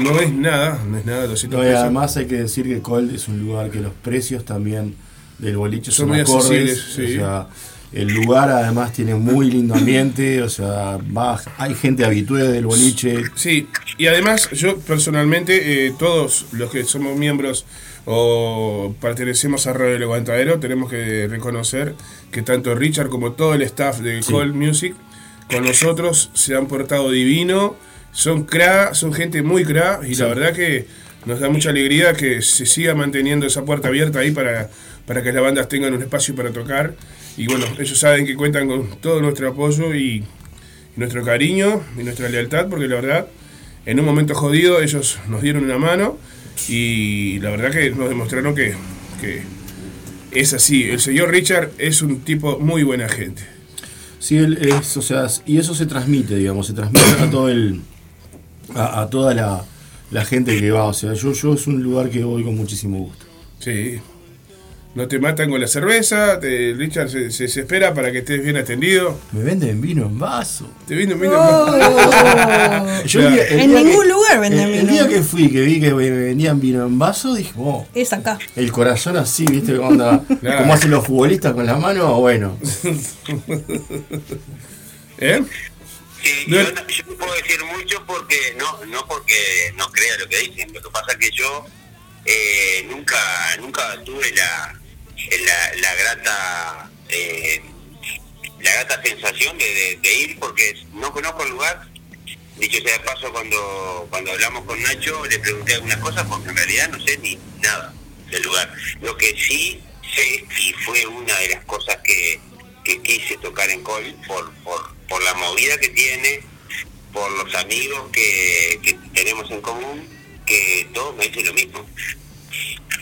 no es nada, no es nada 200
No, y
pesos.
además hay que decir que Cold es un lugar que los precios también del boliche
Son
son,
muy
acordes.
accesibles, sí.
O sea, el lugar además tiene muy lindo ambiente, o sea, va, hay gente habitué del boliche.
Sí, y además yo personalmente, eh, todos los que somos miembros o pertenecemos a Radio El Aguantadero, tenemos que reconocer que tanto Richard como todo el staff de
Sí.
Cold Music con nosotros se han portado divino, son cra, son gente muy cra, y la verdad que nos da mucha alegría que se siga manteniendo esa puerta abierta ahí para, para que las bandas tengan un espacio para tocar. Y bueno, ellos saben que cuentan con todo nuestro apoyo y, nuestro cariño y nuestra lealtad, porque la verdad, en un momento jodido, ellos nos dieron una mano y la verdad que nos demostraron que, que es así. El señor Richard es un tipo muy buena gente.
Sí, él es, o sea, y eso se transmite, digamos, se transmite a todo el, a, a toda la, la gente que va. O sea, yo, yo es un lugar que voy con muchísimo gusto.
Sí. No te matan con la cerveza, te- Richard se, se, se espera para que estés bien atendido.
Me venden vino en vaso.
Te venden vino.
Yo día- el
En ningún
que-
lugar venden
el, el
vino.
día que fui, que vi que me vendían vino en vaso, dije, oh,
Es acá.
el corazón así, ¿viste? Como, anda,
Claro.
como hacen los futbolistas con la mano, bueno.
¿Eh?
Sí,
No
yo, yo no puedo decir mucho porque no no porque no crea lo que dicen. Lo que pasa es que yo eh, nunca nunca tuve la la, la grata eh, la grata sensación de, de- ir porque no conozco el lugar. Dicho sea de paso, cuando cuando hablamos con Nacho le pregunté algunas cosas porque en realidad no sé ni nada del lugar. Lo que sí sé y fue una de las cosas que, que quise tocar en Col por, por, por la movida que tiene, por los amigos que, que tenemos en común, que todos me dicen lo mismo.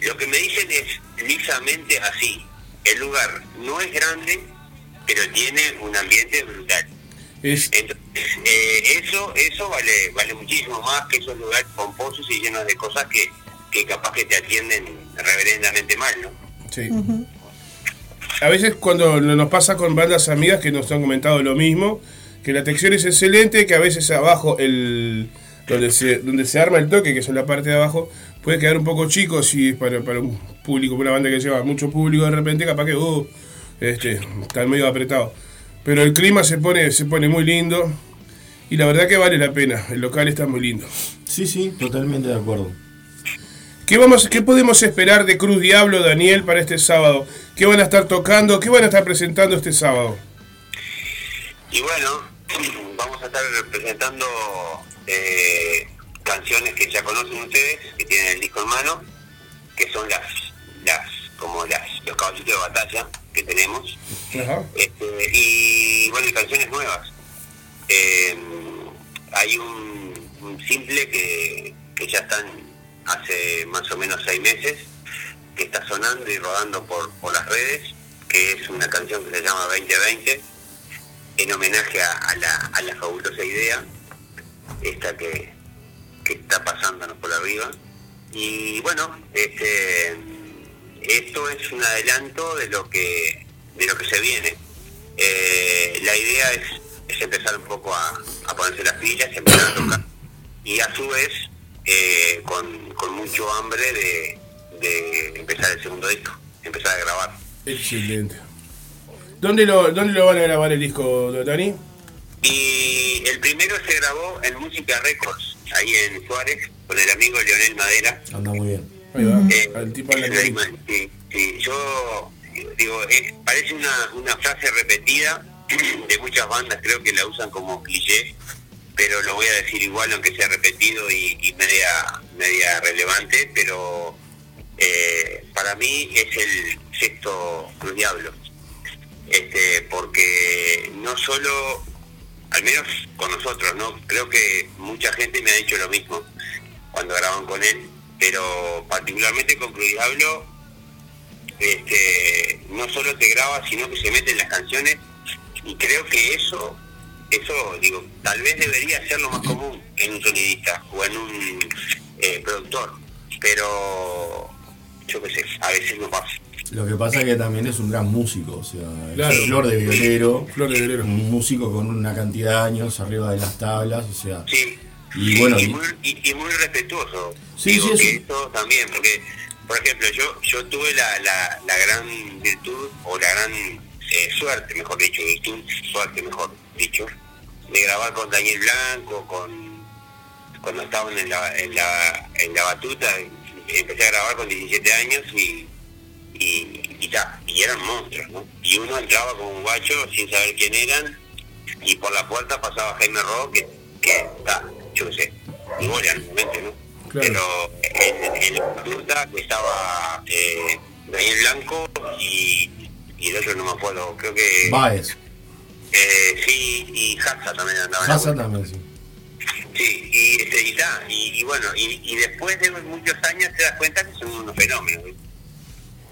Lo que me dicen es lisamente así. El lugar no es grande, pero tiene un ambiente brutal.
Es,
Entonces, eh, eso eso vale vale muchísimo más que esos lugares pomposos y llenos de cosas que, que capaz que te atienden reverendamente mal, ¿no?
Sí. A veces cuando no- nos pasa con bandas amigas que nos han comentado lo mismo, que la textura es excelente, que a veces abajo el donde se, donde se arma el toque, que es en la parte de abajo, puede quedar un poco chico si es para, para un público, para una banda que lleva mucho público de repente, capaz que uh, este, está medio apretado. Pero el clima se pone, se pone muy lindo y la verdad que vale la pena, el local está muy lindo.
Sí, sí, totalmente de acuerdo.
¿Qué, vamos, ¿Qué podemos esperar de Cruz Diablo, Daniel, para este sábado? ¿Qué van a estar tocando? ¿Qué van a estar presentando este sábado?
Y bueno, vamos a estar presentando eh, canciones que ya conocen ustedes, que tienen el disco en mano, que son las, las como las, los caballitos de batalla que tenemos.
Ajá.
Este, y bueno, y canciones nuevas. Eh, hay un, un simple que, que ya están hace más o menos seis meses, que está sonando y rodando por, por las redes, que es una canción que se llama 2020, en homenaje a, a la, a la fabulosa idea, esta que, que está pasándonos por arriba. Y bueno, este, esto es un adelanto de lo que, de lo que se viene. Eh, la idea es, es empezar un poco a, a ponerse las pilas, empezar a tocar. Y a su vez, eh, con, con mucho hambre de, de empezar el segundo disco, empezar a grabar.
Excelente. ¿Dónde lo, ¿Dónde lo van a grabar el disco, Dani?
Y el primero se grabó en Música Records, ahí en Suárez, con el amigo Leonel Madera.
Anda muy bien.
Ahí va,
Eh,
tipo
es
clarito.
una- sí, sí, yo digo, eh, parece una, una frase repetida de muchas bandas, creo que la usan como cliché, pero lo voy a decir igual aunque sea repetido y, y media, media relevante, pero eh, para mí es el sexto Diablo. Este, porque no solo, al menos con nosotros, ¿no? Creo que mucha gente me ha dicho lo mismo cuando graban con él, pero particularmente con Cruz este, no solo te graba, sino que se mete en las canciones y creo que eso, eso digo, tal vez debería ser lo más común en un sonidista o en un eh, productor, pero yo qué sé, a veces no pasa.
Lo que pasa es que también es un gran músico, o sea, es
Claro.
flor de violero,
Flor de violero.
un músico con una cantidad de años arriba de las tablas, o sea,
Sí.
y
Sí,
bueno,
y,
y-
muy, y- y muy respetuoso.
Sí,
Digo
sí,
que
eso-
eso también, porque, por ejemplo, yo yo tuve la, la, la gran virtud, o la gran eh, suerte, mejor dicho, virtud, suerte, mejor dicho, de grabar con Daniel Blanco, con cuando estaban en la, en la, en la batuta, empecé a grabar con 17 años y y, y ta, y eran monstruos, ¿no? Y uno entraba como un guacho sin saber quién eran, y por la puerta pasaba Jaime Ro, que, que ta, yo qué sé, igual realmente, ¿no? Pero en, en la batuta estaba eh, Daniel Blanco y, y el otro no me acuerdo, creo que...
Baez,
Eh, sí, y Hazza también andaba
también, sí.
Sí, y, este, y, ta, y, y bueno, y, y después de muchos años te das cuenta que son unos fenómenos.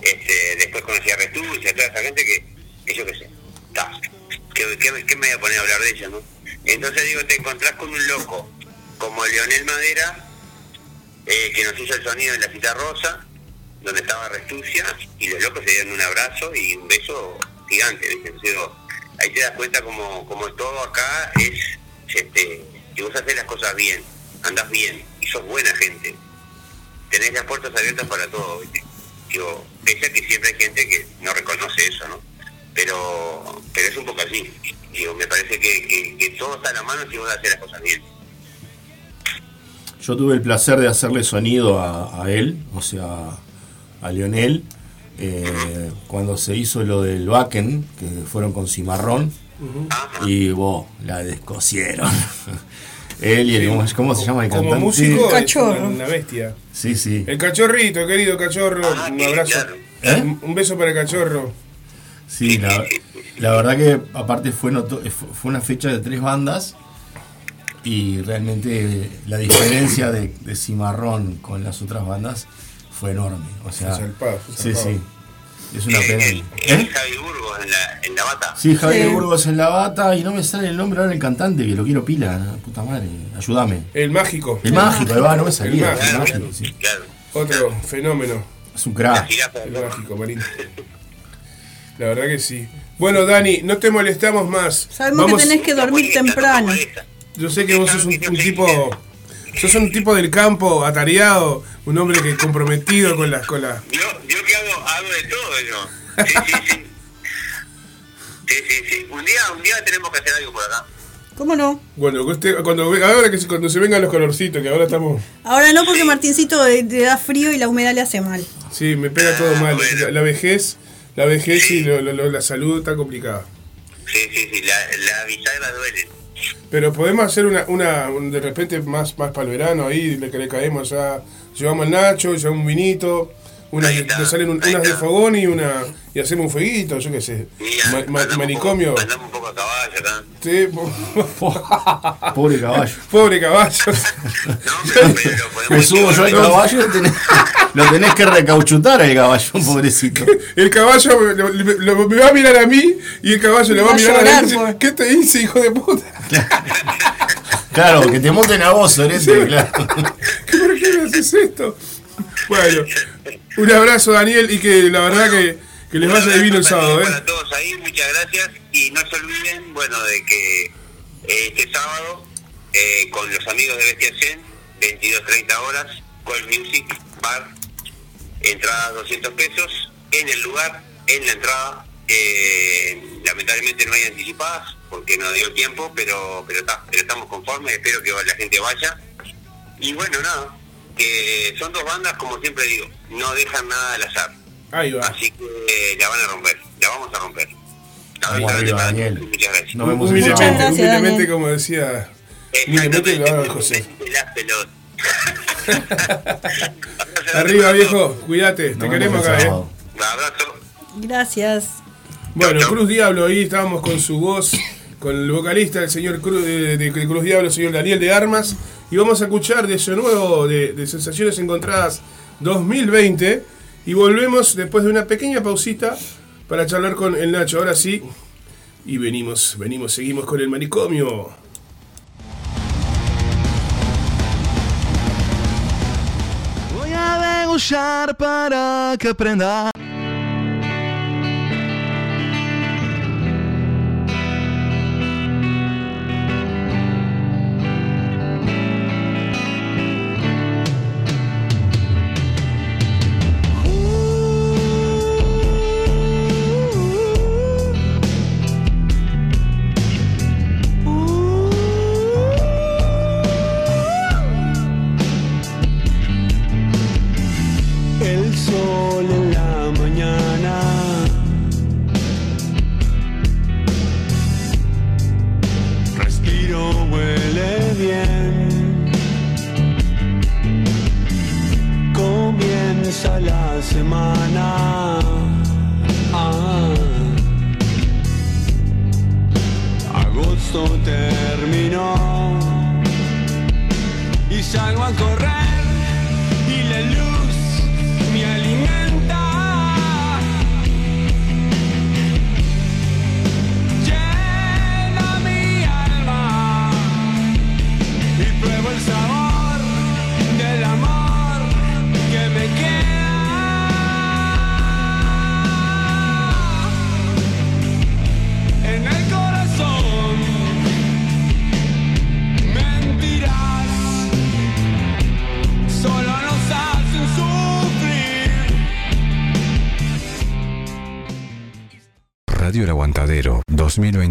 Este, después conocí a Restucia, toda esa gente que, que yo qué sé, ta, ¿qué, qué, qué me voy a poner a hablar de ella, no? Entonces digo, te encontrás con un loco como Leonel Madera, eh, que nos hizo el sonido en la cita rosa, donde estaba Restucia, y los locos se dieron un abrazo y un beso gigante, ¿viste? Entonces, digo, ahí te das cuenta como, como todo acá es, este, que vos haces las cosas bien, andás bien, y sos buena gente, tenés las puertas abiertas para todo, ¿viste? Digo, pese a que siempre hay gente que no reconoce eso, ¿no? pero pero es un poco así. Digo, me parece que, que, que todo está a la mano si vos haces las cosas bien.
Yo tuve el placer de hacerle sonido a, a él, o sea, a Lionel, eh, cuando se hizo lo del Wacken, que fueron con Cimarrón, y vos, la descosieron. él y el, ¿cómo, cómo se llama el
Como
cantante?
músico es
Cachorro.
una, una bestia.
Sí, sí.
El cachorrito, querido cachorro, un abrazo.
¿Eh?
Un, beso para el cachorro.
Sí, la, la verdad que aparte fue, noto- fue una fecha de tres bandas y realmente la diferencia de, de Cimarrón con las otras bandas fue enorme. O sea,
Fue zarpado, fue
sí, sí. Es una pena.
El
¿Eh?
Javi Burgos en la, en la bata.
Sí, Javier
Sí.
Burgos en la bata y no me sale el nombre ahora del cantante, que lo quiero pila, la puta madre. Ayúdame.
El mágico.
El mágico, ahí va, no me salía.
El
El
mágico.
mágico, sí.
Otro fenómeno.
Es un crack.
El mágico, Marino. La verdad que sí. Bueno, Dani, no te molestamos más.
Sabemos que tenés que dormir temprano.
Yo sé que vos sos un, un tipo. Sos un tipo del campo, atareado, un hombre que comprometido con las. Con las
Yo, yo que hago, hago de todo yo. Sí, sí, sí. Sí, sí, sí. Un día, un día tenemos que hacer algo por acá.
¿Cómo no?
bueno, usted- cuando, ve- ahora que se- cuando se vengan los colorcitos, que ahora estamos.
Ahora no porque Martincito eh, le da frío y la humedad le hace mal.
Sí, me pega todo mal. La, la vejez, la vejez y lo- lo- lo- la salud está complicada.
Sí, sí, sí. La, la bisagra duele.
Pero podemos hacer una, una un- de repente más, más para el verano ahí, le, le caemos ya. Llevamos al Nacho, llevamos un vinito, unas, le salen un- unas de fogón y una y hacemos un fueguito, yo qué sé. Ma- ma- manicomio.
Andamos un poco a caballo acá.
Sí, po-
Pobre caballo.
Pobre caballo.
Me subo yo al caballo y tenés- lo tenés que recauchutar al caballo, pobrecito.
El caballo me, lo- lo- me va a mirar a mí y el caballo le va a
Va a
mirar a
llorar,
él y dice, ¿Qué te hice, hijo de puta?
Claro, que te monten a vos, Sorete, claro.
¿Por qué me haces esto? Bueno, un abrazo, Daniel, y que la verdad que, que les vaya divino el sábado, ¿eh?
Para todos ahí, muchas gracias. Y no se olviden, bueno, de que eh, este sábado, eh, con los amigos de Bestia Zen, 22.30 horas, Gold Music Bar, entrada 200 pesos, en el lugar, en la entrada. eh, lamentablemente no hay anticipadas porque no dio tiempo, pero pero, pero estamos conformes, espero que la gente vaya. Y bueno, nada, que son dos bandas, como siempre digo, no dejan nada al azar.
Ahí va.
Así que eh, la van a romper, la vamos a romper.
Vamos arriba, Daniel.
Muchas gracias.
Nos vemos
Humildemente, como decía. Humildemente lo haga José. Arriba, viejo, cuídate, te queremos acá, ¿eh?
sábado.
Gracias.
Bueno, Cruz Diablo, ahí estábamos con su voz, con el vocalista, el señor Cruz, Diablo, el señor Daniel de Armas, y vamos a escuchar de su nuevo, de, Sensaciones Encontradas 2020, y volvemos después de una pequeña pausita para charlar con el Nacho, ahora sí, y venimos, venimos, seguimos con el manicomio.
Voy a para que aprenda.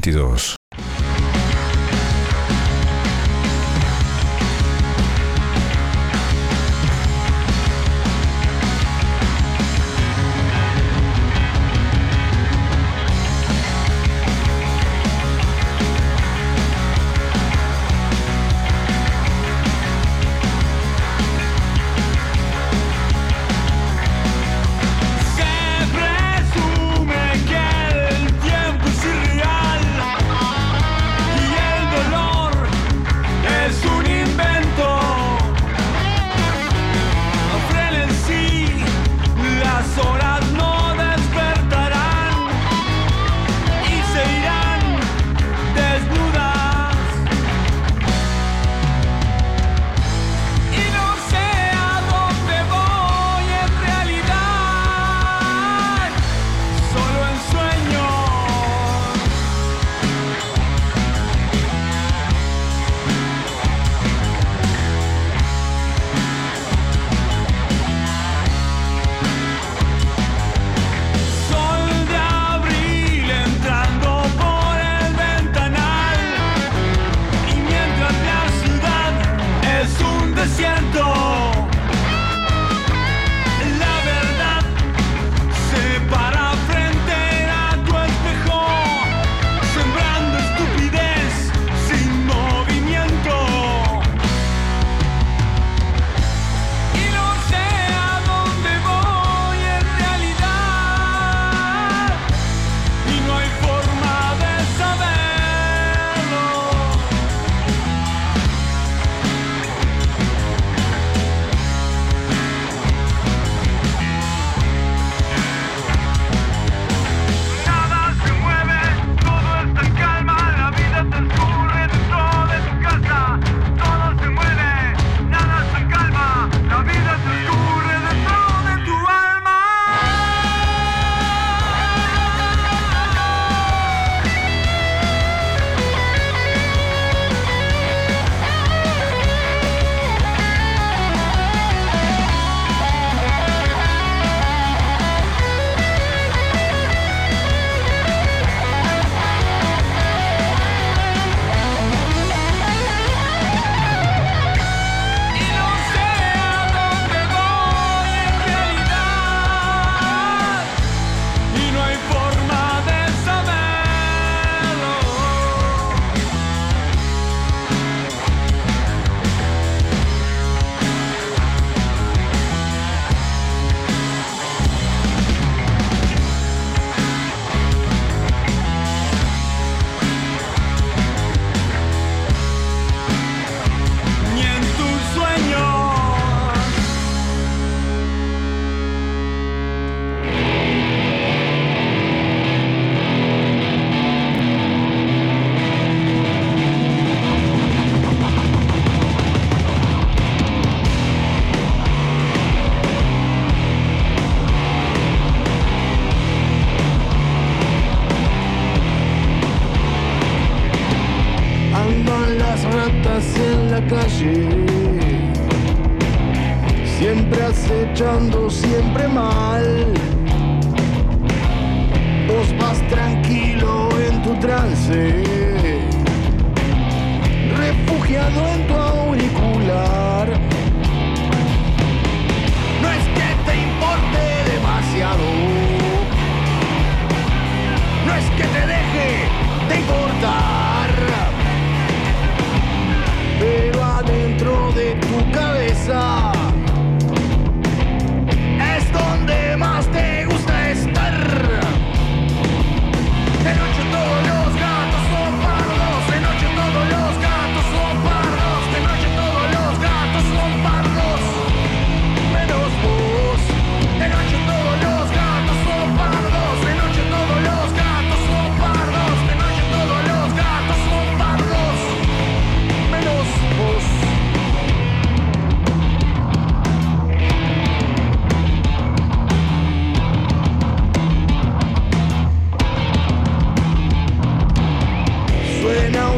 2022.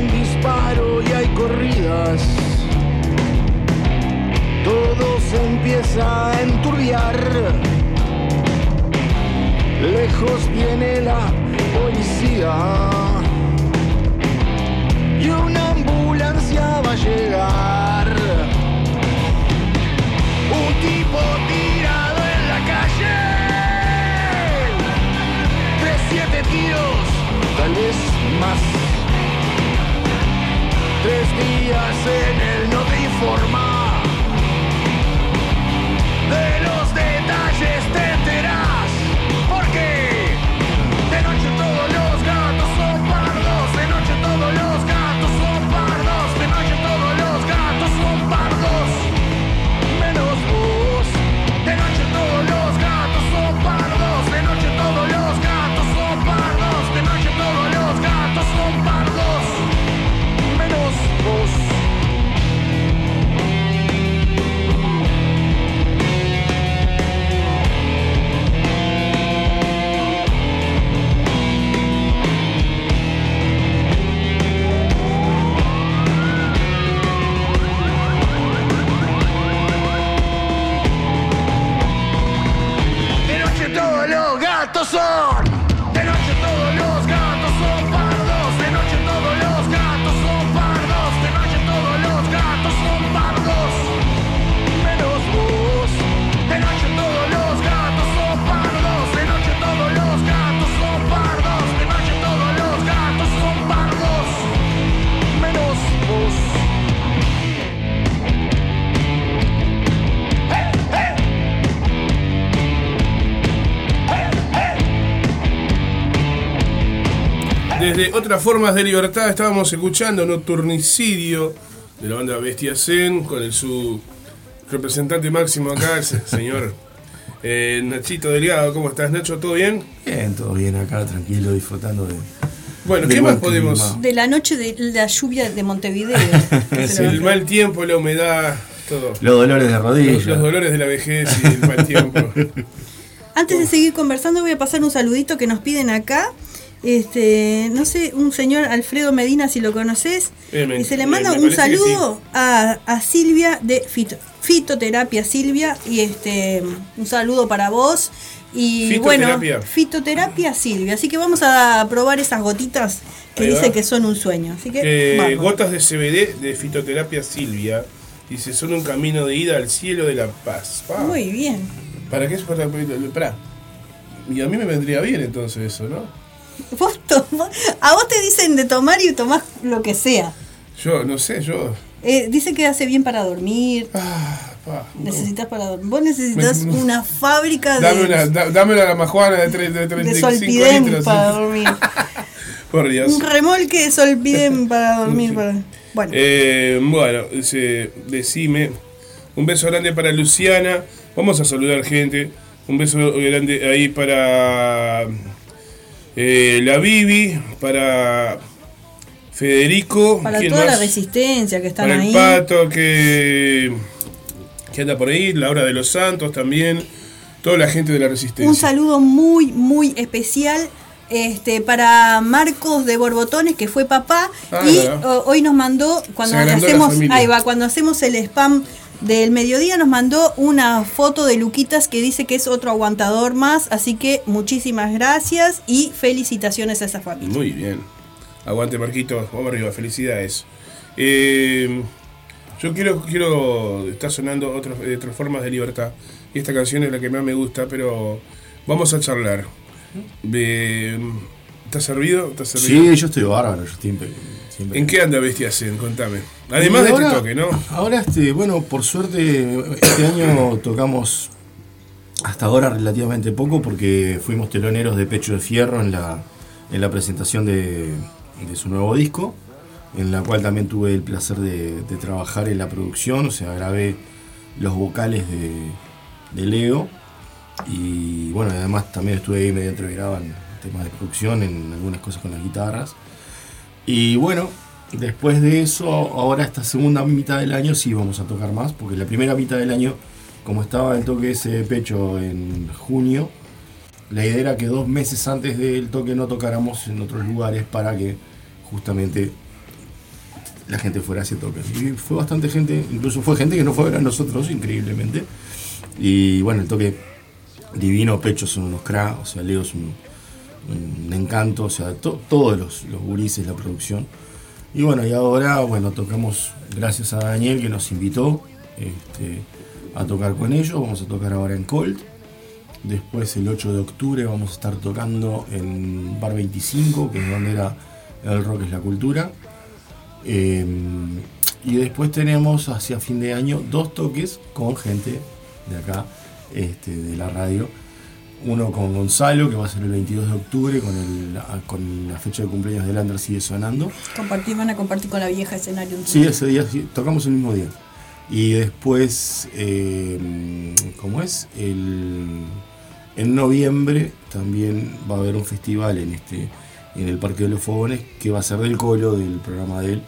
Un
disparo y hay corridas. Todo se empieza a enturbiar. Lejos viene la
policía y una ambulancia va a llegar. Un tipo tirado en la calle, tres, siete tiros, tal vez más. Tres días en el no te
Otras formas de libertad estábamos escuchando Nocturnicidio de la banda Bestia Zen con el, su representante máximo acá, el se- señor eh, Nachito Delgado. ¿Cómo estás, Nacho? ¿Todo bien?
Bien, todo bien acá, tranquilo, disfrutando de.
Bueno, ¿qué más podemos?
clima.
De la noche de la lluvia de Montevideo.
Sí, el mal tiempo, la humedad, todo.
Los dolores de rodilla.
Los, los dolores de la vejez y el mal tiempo.
Antes de seguir conversando, voy a pasar un saludito que nos piden acá. Este, no sé, un señor Alfredo Medina, si lo conoces.
Eh,
y se le manda un saludo a, a Silvia de Fito- Fitoterapia Silvia. Y este, un saludo para vos. Y
Fitoterapia.
bueno, Fitoterapia Silvia. Así que vamos a probar esas gotitas que dice que son un sueño. Así que
Eh, gotas de CBD de fitoterapia Silvia. Dice, son un camino de ida al cielo de la paz. Pa.
Muy bien.
¿Para qué es para, para- Y a mí me vendría bien entonces eso, ¿no?
Vos tomás- a vos te dicen de tomar y tomás lo que sea.
Yo, no sé, yo...
Eh, dice que hace bien para dormir.
pa,
necesitas para dormir. Vos necesitas una fábrica de,
Dame una, da- dame una majuana de, tre- de
de
35
solpidem
litros.
para dormir.
Por Dios.
Un remolque de solpidem para dormir. para- Bueno,
Eh, bueno, dice, decime. Un beso grande para Luciana. Vamos a saludar gente. Un beso grande ahí para eh, la Bibi, para Federico.
para
¿quién
toda la resistencia que están
Para
ahí.
el pato que, que anda por ahí, Laura de los Santos también. Toda la gente de la resistencia.
Un saludo muy, muy especial este, para Marcos de Borbotones, que fue papá.
Ah,
y hoy nos mandó, cuando hacemos, ahí va, cuando hacemos el spam del mediodía, nos mandó una foto de Luquitas que dice que es otro aguantador más. Así que muchísimas gracias y felicitaciones a esa familia.
Muy bien. Aguante Marquito, vamos arriba, felicidades. Eh, yo quiero, quiero, está sonando otras, eh, otras formas de libertad. Y esta canción es la que más me gusta, pero vamos a charlar. Eh, ¿Estás servido? ¿Estás servido?
Sí, yo estoy bárbaro, yo siempre. Siempre.
¿En qué anda Bestia Zen? Contame. Además de este toque, ¿no?
Ahora, este, bueno, por suerte, este año tocamos hasta ahora relativamente poco porque fuimos teloneros de Pecho de Fierro en la, en la presentación de, de su nuevo disco, en la cual también tuve el placer de, de trabajar en la producción, o sea, grabé los vocales de, de Leo y bueno, además también estuve ahí medio entreverado en temas de producción, en algunas cosas con las guitarras. Y bueno, después de eso, ahora esta segunda mitad del año sí vamos a tocar más, porque la primera mitad del año, como estaba el toque ese de pecho en junio, la idea era que dos meses antes del toque no tocáramos en otros lugares para que justamente la gente fuera a ese toque. Y fue bastante gente, incluso fue gente que no fue a ver a nosotros, increíblemente. Y bueno, el toque divino, Pecho son unos cracks, o sea, Leo es un, un encanto, o sea, to- todos los, los gurises, la producción. Y bueno, y ahora, bueno, tocamos, gracias a Daniel que nos invitó este, a tocar con ellos, vamos a tocar ahora en Colt. Después el 8 de octubre vamos a estar tocando en Bar 25, que es donde era el rock es la cultura. Eh, y después tenemos hacia fin de año dos toques con gente de acá, este, de la radio. Uno con Gonzalo, que va a ser el 22 de octubre, con, el, con la fecha de cumpleaños de Lander sigue sonando.
Compartir, van a compartir con la vieja escenario. un
Sí, ese día sí, tocamos el mismo día. Y después, eh, ¿cómo es? El, en noviembre también va a haber un festival en este en el Parque de los Fogones que va a ser del Colo, del programa de él,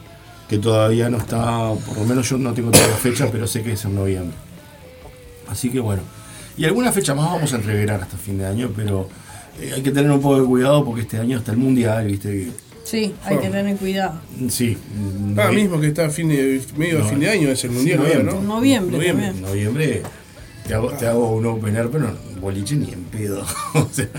que todavía no está, por lo menos yo no tengo toda la fecha, pero sé que es en noviembre. Así que bueno. Y alguna fecha más vamos a entreverar hasta fin de año, pero eh, hay que tener un poco de cuidado porque este año está el Mundial, ¿viste?
Sí, hay que tener cuidado.
Sí.
Ah, mismo que está a fin de, medio a
No,
fin de año, es el mundial, ahora,
noviembre.
¿no?
Noviembre,
Noviembre.
En noviembre te hago, te hago un opener, pero no, boliche ni en pedo. O sea,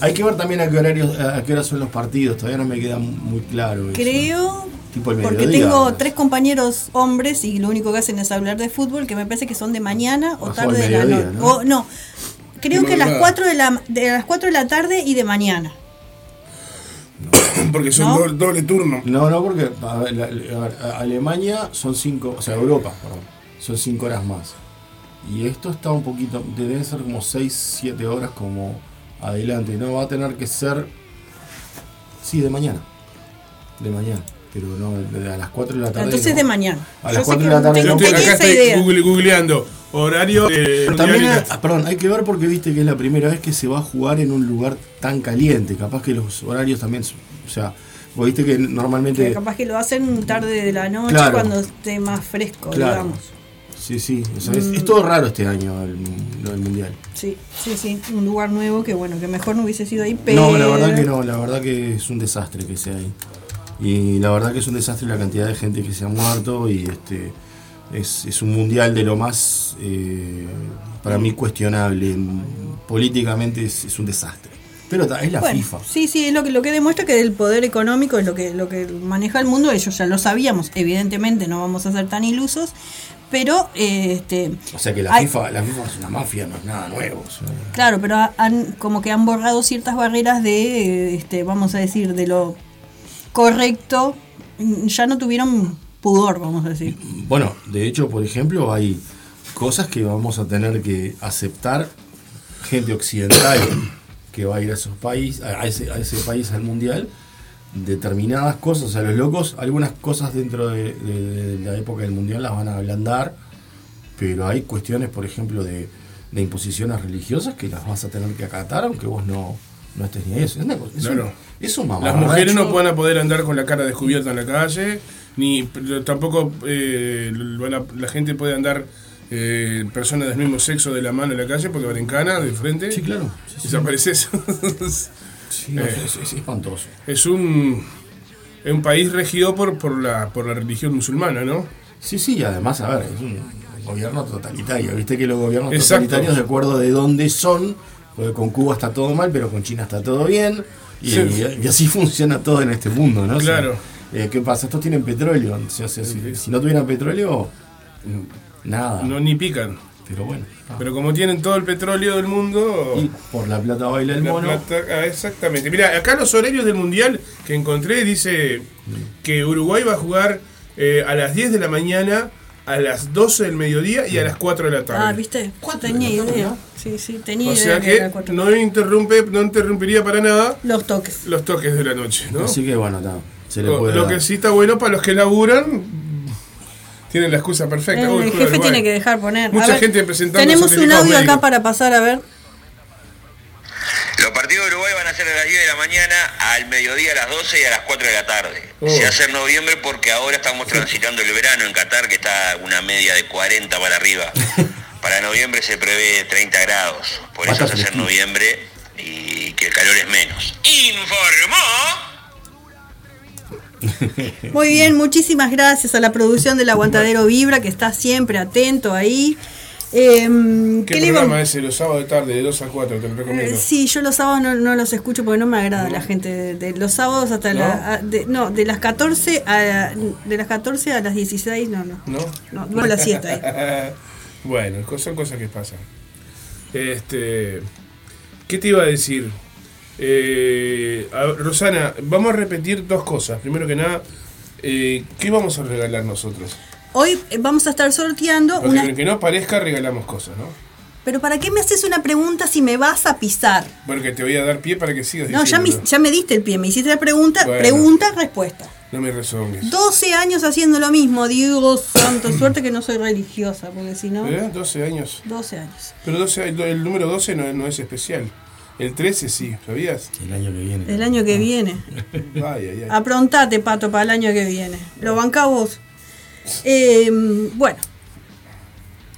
hay que ver también a qué horarios, a qué hora son los partidos, todavía no me queda muy claro. eso.
Creo,
Tipo el
porque tengo tres compañeros hombres y lo único que hacen es hablar de fútbol, que me parece que son de mañana o
O sea,
tarde de la noche.
¿no?
O no, creo que a las
madrugada.
4 de la, de las 4 de la tarde y de mañana.
Porque son
¿No?
doble, doble turno.
No, no, porque a ver, la- a ver, a- Alemania son cinco, o sea, Europa, perdón, son cinco horas más. Y esto está un poquito, deben ser como 6, 7 horas como adelante. No, va a tener que ser, sí, de mañana. De mañana, pero no, de- a las 4 de la tarde.
Entonces
no.
de mañana.
A las
sé
4
que
de la tarde. no,
estoy, acá estoy google- googleando horario
Pero también, ah, perdón, hay que ver porque viste que es la primera vez que se va a jugar en un lugar tan caliente. Capaz que los horarios también, o sea, vos viste que normalmente.
Que capaz que lo hacen tarde de la noche
Claro.
cuando esté más fresco,
Claro.
digamos.
Sí, sí, o sea, es, es todo raro este año el, lo del mundial.
Sí, sí, sí, un lugar nuevo que bueno, que mejor no hubiese sido ahí, pero...
No, la verdad que no, la verdad que es un desastre que sea ahí. Y la verdad que es un desastre la cantidad de gente que se ha muerto y este es, es un mundial de lo más, eh, para mí, cuestionable. Políticamente es, es un desastre. Pero es la
Bueno,
FIFA.
Sí, sí, es lo que, lo que demuestra que el poder económico es lo que, lo que maneja el mundo, ellos ya lo sabíamos, evidentemente no vamos a ser tan ilusos, pero eh, este
O sea que la
hay-
FIFA, la FIFA es una mafia, no es nada nuevo. o sea.
claro, pero ha- han como que han borrado ciertas barreras de eh, este, vamos a decir, de lo correcto, ya no tuvieron pudor, vamos a decir.
Bueno, de hecho, por ejemplo, hay cosas que vamos a tener que aceptar gente occidental que va a ir a esos países, a ese, país al mundial, determinadas cosas, o sea, los locos, algunas cosas dentro de, de- de la época del mundial las van a ablandar, pero hay cuestiones, por ejemplo, de, de imposiciones religiosas que las vas a tener que acatar aunque vos no, no ni ahí. Es, una es un-
Claro.
es un
Las mujeres no van a poder andar con la cara descubierta en la calle, ni tampoco eh, la gente puede andar eh, personas del mismo sexo de la mano en la calle porque van en cana de frente.
Sí, claro. Sí, sí.
Desaparece eso.
Sí, no,
Eh,
es, es espantoso.
es un, es un país regido por, por, la, por la religión musulmana, ¿no?
Sí, sí, y además, a ver, es un gobierno totalitario. Viste que los gobiernos
Exacto.
totalitarios, de acuerdo de dónde son, porque con Cuba está todo mal, pero con China está todo bien. Y,
Sí.
y así funciona todo en este mundo, ¿no? O sea,
Claro.
eh, ¿Qué pasa? Estos tienen petróleo. O sea, si, si no tuvieran petróleo, nada.
No ni pican.
Pero bueno.
Pero como tienen todo el petróleo del mundo.
Y por la plata baila el mono.
plata- ah, exactamente. Mira, acá los horarios del mundial que encontré dice que Uruguay va a jugar eh, a las 10 de la mañana, a las 12 del mediodía y a las 4 de la tarde.
Ah, ¿viste? Tenía idea. Sí, sí, tenía
O
idea
sea
que
no interrumpe, no interrumpiría para nada
los toques.
Los toques de la noche, ¿no?
Así que bueno, está, se le
lo,
puede
lo
dar.
que sí está bueno para los que laburan, tienen la excusa perfecta.
Eh, el jefe tiene que dejar poner.
Mucha
ver,
gente presentando
Tenemos un audio acá para pasar a ver.
Los partidos de Uruguay van a ser a las 10 de la mañana, al mediodía a las 12 y a las 4 de la tarde.
Oh.
Se hace en noviembre porque ahora estamos transitando el verano en Qatar, que está una media de 40 para arriba. Para noviembre se prevé 30 grados, por eso se hace en noviembre y que el calor es menos. ¡Informó!
Muy bien, muchísimas gracias a la producción del Aguantadero Vibra, que está siempre atento ahí. Em,
¿Qué,
¿qué le
programa es? Los sábados de tarde, de 2 a 4, te lo recomiendo.
Eh, sí, yo los sábados no, no los escucho porque no me agrada la gente. De, de los sábados hasta
¿No?
la. a- de, no, de las 14 a de las 14 a las 16, no, no.
¿No?
No, duermo a las 7 ahí.
bueno, son cosas que pasan. Este, ¿Qué te iba a decir? Eh, a- Rosana, vamos a repetir dos cosas. Primero que nada, eh, ¿qué vamos a regalar nosotros?
Hoy vamos a estar sorteando
Porque
una.
aunque no parezca, regalamos cosas, ¿no?
Pero ¿para qué me haces una pregunta si me vas a pisar?
Porque te voy a dar pie para que sigas
No, ya me,
diciéndolo.
ya me diste el pie, me hiciste la pregunta,
Bueno.
pregunta, respuesta.
No me rezongues.
12 años haciendo lo mismo, Dios santo, suerte que no soy religiosa, porque si no,
¿Eh? 12 años.
12 años.
Pero 12, el, el número 12 no, no es especial. El 13 sí, ¿sabías?
El año que viene.
El año que viene.
Ay, ay, ay.
Aprontate, Pato, para el año que viene. Lo banca vos. Eh, bueno.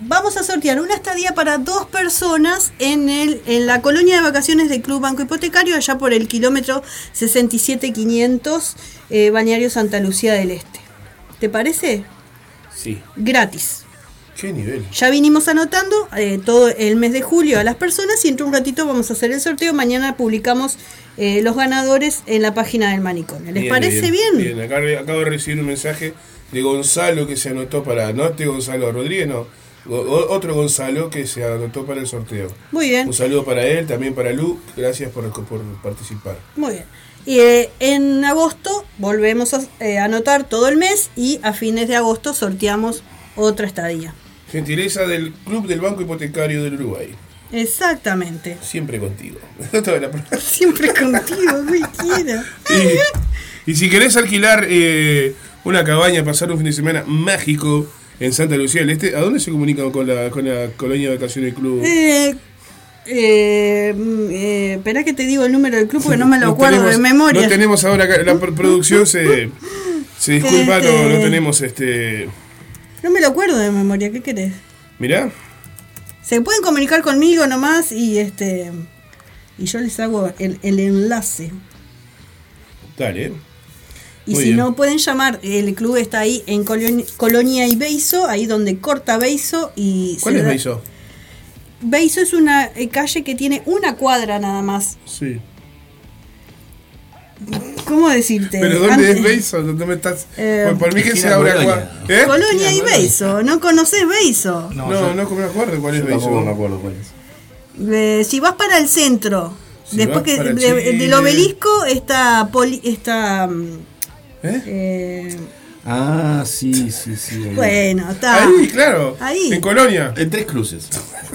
Vamos a sortear una estadía para dos personas en, el, en la colonia de vacaciones del Club Banco Hipotecario, allá por el kilómetro 67500, eh, Bañario Santa Lucía del Este. ¿Te parece?
Sí.
Gratis.
¿Qué nivel?
Ya vinimos anotando eh, todo el mes de julio a las personas y entre un ratito vamos a hacer el sorteo. Mañana publicamos eh, los ganadores en la página del manicomio. ¿Les
Bien,
parece bien?
Bien, acá re- acabo de recibir un mensaje de Gonzalo que se anotó para. No este Gonzalo Rodríguez, no. o- Otro Gonzalo que se anotó para el sorteo.
Muy bien.
Un saludo para él, también para Lu. Gracias por, por participar.
Muy bien. Y eh, en agosto volvemos a eh, anotar todo el mes y a fines de agosto sorteamos otra estadía.
Gentileza del Club del Banco Hipotecario del Uruguay.
Exactamente.
Siempre contigo.
Siempre contigo, güey, quiero.
y, y si querés alquilar eh, una cabaña, pasar un fin de semana mágico en Santa Lucía del Este, ¿a dónde se comunican con la, con la colonia de vacaciones del club?
Eh, eh, mm, eh, esperá que te digo el número del club porque no me lo
No
acuerdo
tenemos-
de memoria.
No tenemos ahora acá, la pro- producción se, se disculpa, no,
Este-
no tenemos este.
No me lo acuerdo de memoria, ¿qué querés?
Mirá,
Se pueden comunicar conmigo nomás y este y yo les hago el, el enlace.
dale.
Y
Muy
si
bien.
no pueden llamar, el club está ahí en Coloni- Colonia y Beizo, ahí donde corta Beizo y
¿Cuál es
da-
Beizo?
Beizo es una eh, calle que tiene una cuadra nada más.
Sí.
¿Cómo decirte?
Pero ¿dónde
Antes-
es Beizo? ¿Dónde me estás?
Eh,
por, por mí que se
esquina
abre
Colonia.
agua. ¿Eh?
Colonia y Beizo, ¿no conoces Beizo?
No, no, no, me acuerdo cuál es Beizo.
tampoco me acuerdo cuál es.
Eh, si vas para el centro,
Si
después que de- del obelisco está poli, está mm,
¿Eh?
eh,
Ah, sí, sí, sí. ahí.
bueno, está
Ahí, claro.
Ahí.
En Colonia.
En Tres Cruces.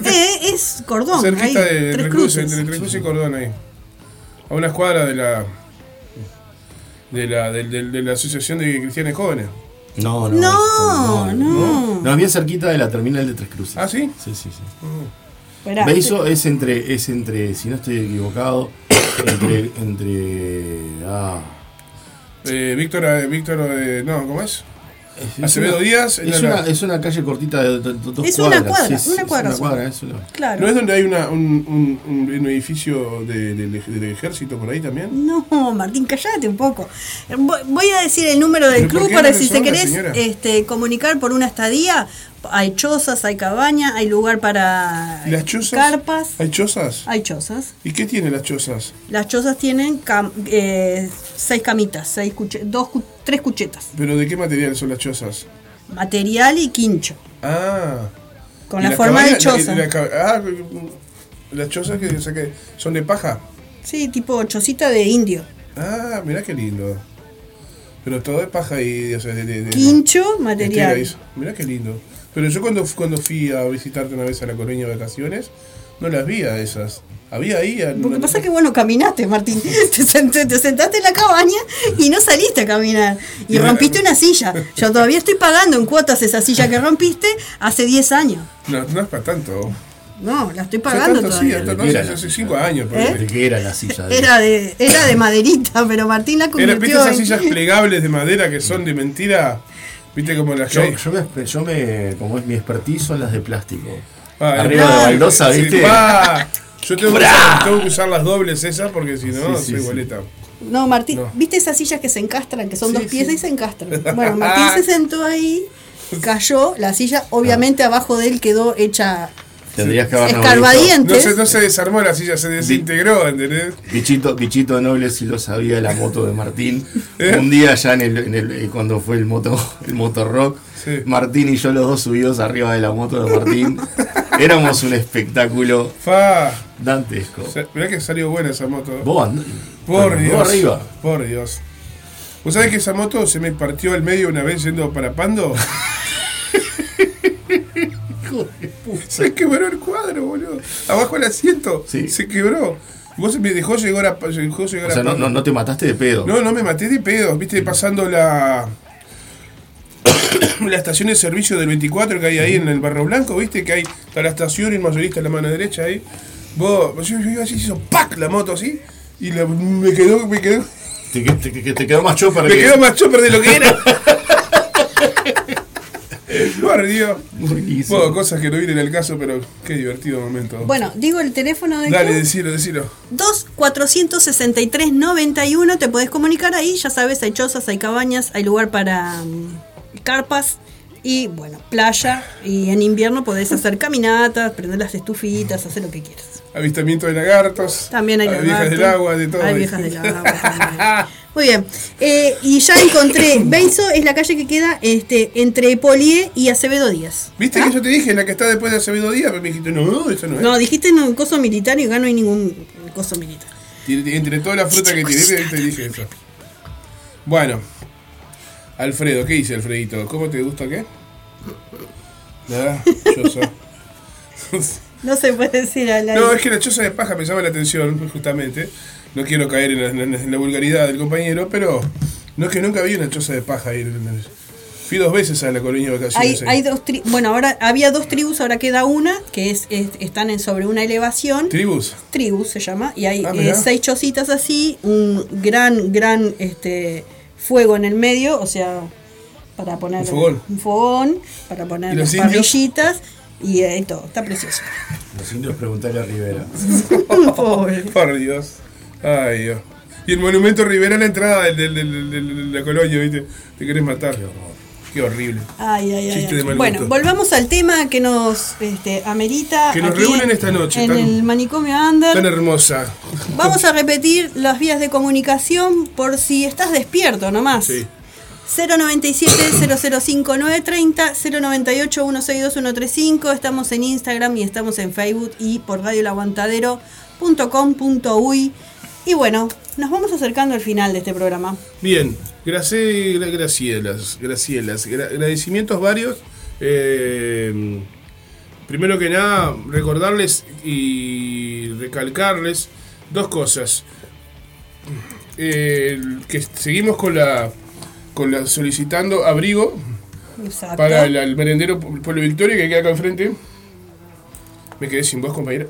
Eh, es cordón,
Cerquita
ahí,
de
tres
Tres
cruces.
Entre Tres Cruces y Cordón ahí. A unas cuadras de la. De la, de la Asociación de Cristianes Jóvenes.
No,
No, no.
No, es bien cerquita de la terminal de Tres Cruces.
¿Ah, sí?
Sí, sí, sí. Beizo es entre, es entre, si no estoy equivocado, entre, entre, ah,
Eh, Víctor, eh, Víctor, eh, no, ¿cómo es?
es
Acevedo
una-
Díaz.
Es una, es una calle cortita de, de- de dos
Es una cuadra,
Sí,
una
es
cuadra
una cuadra, es una-
Claro.
¿No es donde hay una, un, un, un- edificio de- de- de- del ejército por ahí también?
No, Martín, callate un poco. Voy voy a decir el número del
¿Pero por
club para si se
resonga,
querés este, comunicar por una estadía. Hay chozas, hay cabaña, hay lugar para
¿Y las chozas?
carpas.
¿Hay chozas?
Hay chozas.
¿Y qué tienen las chozas?
Las chozas tienen cam- eh, seis camitas, seis cuche- dos, cu- tres cuchetas.
¿Pero de qué material son las chozas?
Material y quincho.
Ah.
Con
¿Y
la forma de choza.
La- la ca- ah, las chozas que, o sea, que son de paja.
Sí, tipo chocita de indio.
Ah, mirá qué lindo. Pero todo es paja y o sea, de, de- de-
Quincho, material.
Mirá qué lindo. Pero yo cuando, cuando fui a visitarte una vez a la colonia de vacaciones, no las vi a esas. Había ahí. a-
Lo que pasa es que bueno, caminaste, Martín. Te, sent- te sentaste en la cabaña y no saliste a caminar. Y rompiste una silla. Yo todavía estoy pagando en cuotas esa silla que rompiste hace 10 años.
No, no es para tanto.
No, la estoy pagando
tanto, sí,
todavía.
hasta- no, hace- hace cinco años. por
¿Eh?
ahí.
¿De qué era la silla? de-
Era de, era de maderita, pero Martín la
Era,
convirtió
¿Viste esas
en-
sillas plegables de madera que son de mentira? ¿Viste como las
Yo, yo me, yo me, como es mi expertizo en las de plástico.
Ah,
Arriba de baldosa,
sí,
¿viste?
pa. Yo tengo que, usar, tengo que usar las dobles esas porque si no,
Sí, sí,
soy
sí.
boleta.
No, Martín,
No.
¿viste esas sillas que se encastran, que son
Sí,
dos piezas
sí.
y se encastran? Bueno, Martín se sentó ahí cayó, la silla obviamente abajo de él quedó hecha
Tendrías que haber
Escarbadientes.
No se, no se desarmó la silla, se desintegró, ¿entendés?
Bichito, bichito noble si lo sabía la moto de Martín.
¿Eh?
Un día ya en el, en el- eh, cuando fue el moto, el moto rock, Martín y yo los dos subidos arriba de la moto de Martín. Éramos un espectáculo
Fa.
dantesco.
O sea, mirá que salió buena esa moto.
Vos and-
Por
vos
Dios.
arriba.
Por Dios. ¿Vos sabés que esa moto se me partió al medio una vez yendo para Pando? Se quebró el cuadro, boludo. Abajo el asiento. Se quebró. Vos me dejó llegar a, dejó llegar
O sea,
a
no, no, no te mataste de pedo.
No, no me maté de pedo, viste, pasando la la estación de servicio del 24 que hay ahí en el Barro Blanco, viste, que hay está la estación y el mayorista en la mano derecha ahí. Vos, yo, iba así, hizo ¡pac! la moto así, y la- me quedó, me quedó.
Te- te quedó más chopper
Me
que-
quedó más chopper de lo que era. Bueno, cosas que no vienen al caso, pero qué divertido momento.
Bueno, digo el teléfono de
Dale, decilo, decilo.
2 463 91 te podés comunicar ahí, ya sabes, hay chozas, hay cabañas, hay lugar para mm, carpas y bueno, playa y en invierno podés hacer caminatas, prender las estufitas, hacer lo que quieras.
Avistamiento de lagartos.
También hay
viejas
lagartos.
del agua, de todo.
Hay viejas del agua también. Muy bien. Eh, y ya encontré, Beizo es la calle que queda este, entre Polié y Acevedo Díaz.
¿Viste que yo te dije, la que está después de Acevedo Díaz? Pero me dijiste, no, eso no es.
No, dijiste en un coso militar y acá no hay ningún coso militar.
Entre toda la fruta que tiene, te dije eso. Bueno, Alfredo, ¿qué dice Alfredito? ¿Cómo te gusta qué? Nada, choza.
No se puede decir al aire.
No, es que la choza de paja me llama la atención, justamente. No quiero caer en la, en la- en la vulgaridad del compañero, pero no es que nunca vi una choza de paja ahí. Fui dos veces a la colonia de vacaciones.
hay dos tri- bueno, ahora había dos tribus, ahora queda una, que es, es- están en sobre una elevación.
¿Tribus?
Tribus se llama, y hay
Ah,
eh, seis chocitas así, un gran, gran este fuego en el medio, o sea, para poner
Un fogón.
un fogón, para
¿Y
poner
los
las
indios?
parrillitas y eh, todo, está precioso.
Los indios preguntarle a Rivera.
Pobre.
Por Dios. Ay, Dios. Y el monumento Rivera en la entrada del, del- del- del- de la colonia, ¿viste? Te querés matar. Qué horrible.
Ay, ay, ay,
Chiste
ay.
de mal
Bueno,
gusto.
volvamos al tema que nos este, amerita.
Que nos
aquí
reúnen
en-
esta noche,
En
tan-
el manicomio Under.
Tan hermosa.
Vamos a repetir las vías de comunicación por si estás despierto nomás.
Sí.
097-005-930, 098-162-135. Estamos en Instagram y estamos en Facebook y por radiolaguantadero.com.uy. Y bueno, nos vamos acercando al final de este programa.
Bien, Gracie- gra- Gracielas, Gracielas, gra- agradecimientos varios. Eh, primero que nada, recordarles y recalcarles dos cosas. Eh, que seguimos con la, con la solicitando abrigo
Exacto.
para el, el merendero Pu- Pueblo Victoria que queda acá enfrente. Me quedé sin voz, compañero.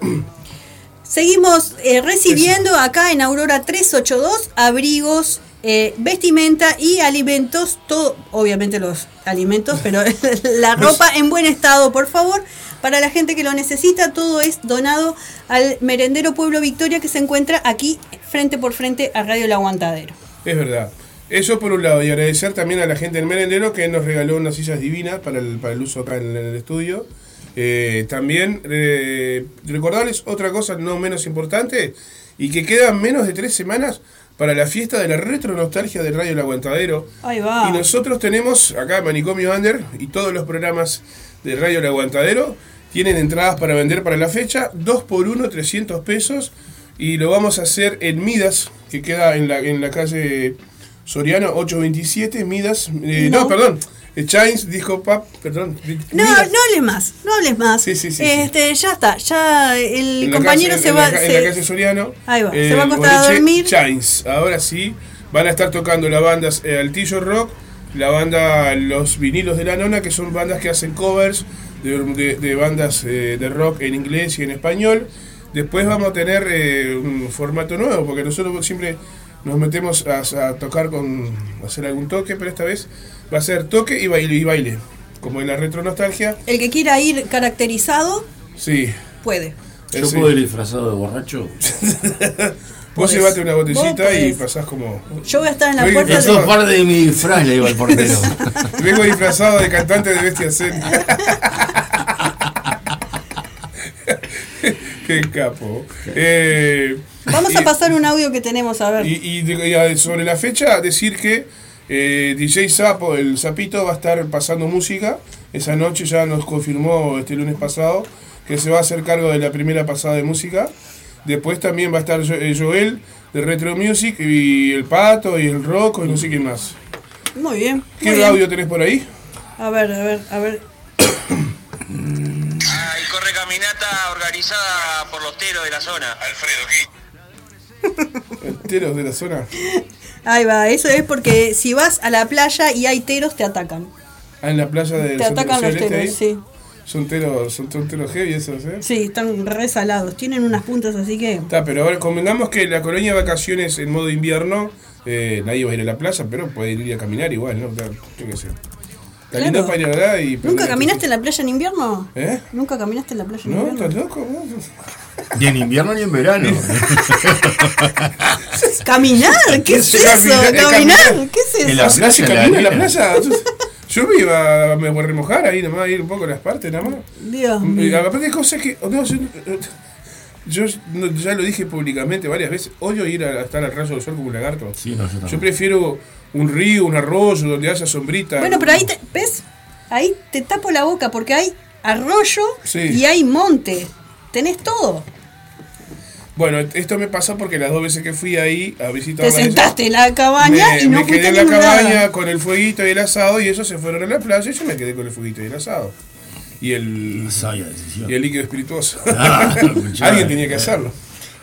Seguimos eh, recibiendo acá en Aurora 382 abrigos, eh, vestimenta y alimentos, todo, obviamente los alimentos, pero la ropa en buen estado, por favor. Para la gente que lo necesita, todo es donado al merendero Pueblo Victoria que se encuentra aquí frente por frente a Radio El Aguantadero.
Es verdad. Eso por un lado, y agradecer también a la gente del merendero que nos regaló unas sillas divinas para el, para el uso acá en, el estudio. Eh, también eh, recordarles otra cosa no menos importante, y que quedan menos de tres semanas para la fiesta de la retro nostalgia del Radio El Aguantadero.
Ahí va.
Y nosotros tenemos acá Manicomio Under y todos los programas de Radio El Aguantadero tienen entradas para vender para la fecha, 2 por 1 300 pesos y lo vamos a hacer en Midas, que queda en la, en la calle Soriano 827, Midas, eh, no.
No.
perdón, Chains, dijo Pap, perdón.
No, no hables más, no hables más.
sí, sí,
este, ya está, ya el
En
compañero
calle-
se
en
va.
la, en
se-
la calle Soriano.
Ahí va,
eh,
se va a acostar a dormir.
Chains. Ahora sí, van a estar tocando la banda eh, Altillo Rock, la banda Los Vinilos de la Nona, que son bandas que hacen covers de, de- de bandas eh, de rock en inglés y en español. Después vamos a tener eh, un formato nuevo, porque nosotros siempre nos metemos a, a tocar con a hacer algún toque, pero esta vez va a ser toque y baile y baile, como en la retro nostalgia.
El que quiera ir caracterizado,
Sí,
puede.
¿Yo
Sí.
puedo ir disfrazado de borracho?
Vos llevate una botellita y pasás como.
Yo voy a estar en la puerta
Eso
de...
es parte de mi disfraz, le digo al portero.
Vengo disfrazado de cantante de Bestia Zen. Qué capo. Eh,
Vamos
y-
a pasar un audio que tenemos, a ver.
Y, sobre la fecha, decir que eh, DJ Sapo, el Sapito, va a estar pasando música. Esa noche ya nos confirmó este lunes pasado que se va a hacer cargo de la primera pasada de música. Después también va a estar eh, Joel de Retro Music y el Pato y el Rocco y no sé quién más.
Muy bien.
¿Qué
muy bien.
audio tenés por ahí?
A ver, a ver, a ver.
Hay corre caminata organizada por los teros de la zona. Alfredo,
Enteros de la zona.
Ahí va, eso es porque si vas a la playa y hay teros, te atacan.
Ah, en la playa del
Te atacan los teros,
ahí.
sí.
Son teros, son, son teros heavy esos, ¿eh?
Sí, están resalados. Tienen unas puntas así que.
Está, pero ahora convengamos que la colonia de vacaciones en modo invierno, eh, nadie va a ir a la playa, pero puede ir a caminar igual, ¿no? Yo qué sé. Está
Claro.
lindo para ir allá y...
¿Nunca caminaste en la playa en invierno?
¿Eh?
¿Nunca caminaste en la playa en
No,
invierno?
estás loco?
Ni en invierno ni en verano.
¿Caminar? ¿Qué es eso?
Caminar.
¿Qué es eso?
En la
Ah,
playa,
en la playa. Yo, me iba a me voy a remojar ahí nomás, ir un poco a las partes nada más.
Dios mío.
aparte hay cosas que... no, yo, yo no- ya lo dije públicamente varias veces, odio ir a estar al rayo del sol como un lagarto.
Sí, no, yo
Yo prefiero un río, un arroyo, donde haya sombrita.
Bueno, pero ahí te, ¿ves? Ahí te tapo la boca porque hay arroyo
Sí.
y hay monte. Tenés todo.
Bueno, esto me pasó porque las dos veces que fui ahí a visitar
Te sentaste en la cabaña
me,
y no
me quedé en la cabaña con el fueguito y el asado y ellos se fueron a la playa y yo me quedé con el fueguito y el asado. Y el, y el líquido espirituoso.
Ah,
Alguien tenía que hacerlo.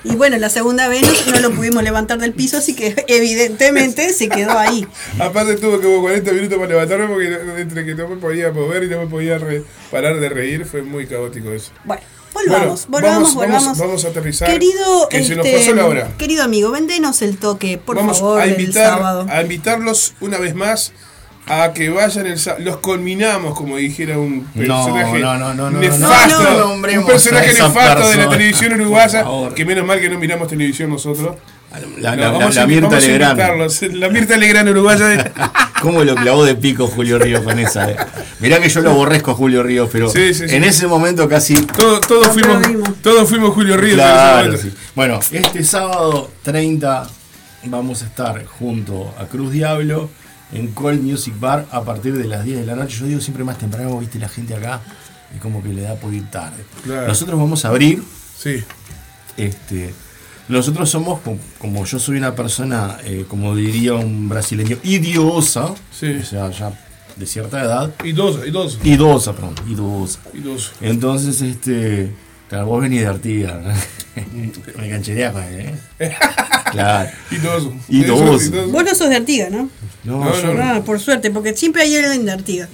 Y bueno, la segunda vez no, no lo pudimos levantar del piso, así que evidentemente se quedó ahí.
Aparte tuve como 40 minutos para levantarme porque entre que no me podía mover y no me podía re- parar de reír, fue muy caótico eso.
Bueno, volvamos,
Bueno,
volvamos,
vamos,
volvamos.
vamos- vamos a aterrizar,
Querido,
que se nos
este,
pasó la hora.
querido amigo, vendenos el toque, por
Vamos
favor,
a
del sábado.
a invitarlos una vez más a que vayan el sábado. Los culminamos, como dijera un personaje
no, no, no, no,
nefasto. un personaje nefasto de la televisión uruguaya. Que menos mal que no miramos televisión nosotros.
La,
No,
la-
vamos
la-
a
la Mirta
a
Legrand.
invitarlos. La Mirta Legrand uruguaya. de-
¿Cómo lo clavó de pico Julio Ríos con esa? eh? Mirá que yo lo aborrezco a Julio Ríos, pero
Sí, sí, sí.
en ese momento casi.
Todo- todos, fuimos, todos fuimos Julio Ríos. en ese
Claro. Bueno, este sábado 30 vamos a estar junto a Cruz Diablo en Cold Music Bar a partir de las 10 de la noche. Yo digo siempre más temprano, viste, la gente acá y como que le da por ir tarde.
Claro.
Nosotros vamos a abrir.
Sí.
Este, nosotros somos, como, yo soy una persona, eh, como diría un brasileño, idiosa, o sea, ya de cierta edad.
Idosa, idosa.
Idosa, perdón, idosa.
Idoso.
Entonces, este, claro, vos venís de Artigas, me canchereás con él, ¿eh? Claro.
Idoso.
Idoso.
Vos no sos de Artigas, ¿no?
No, yo no.
Ah, por suerte, porque siempre hay alguien de Artigas.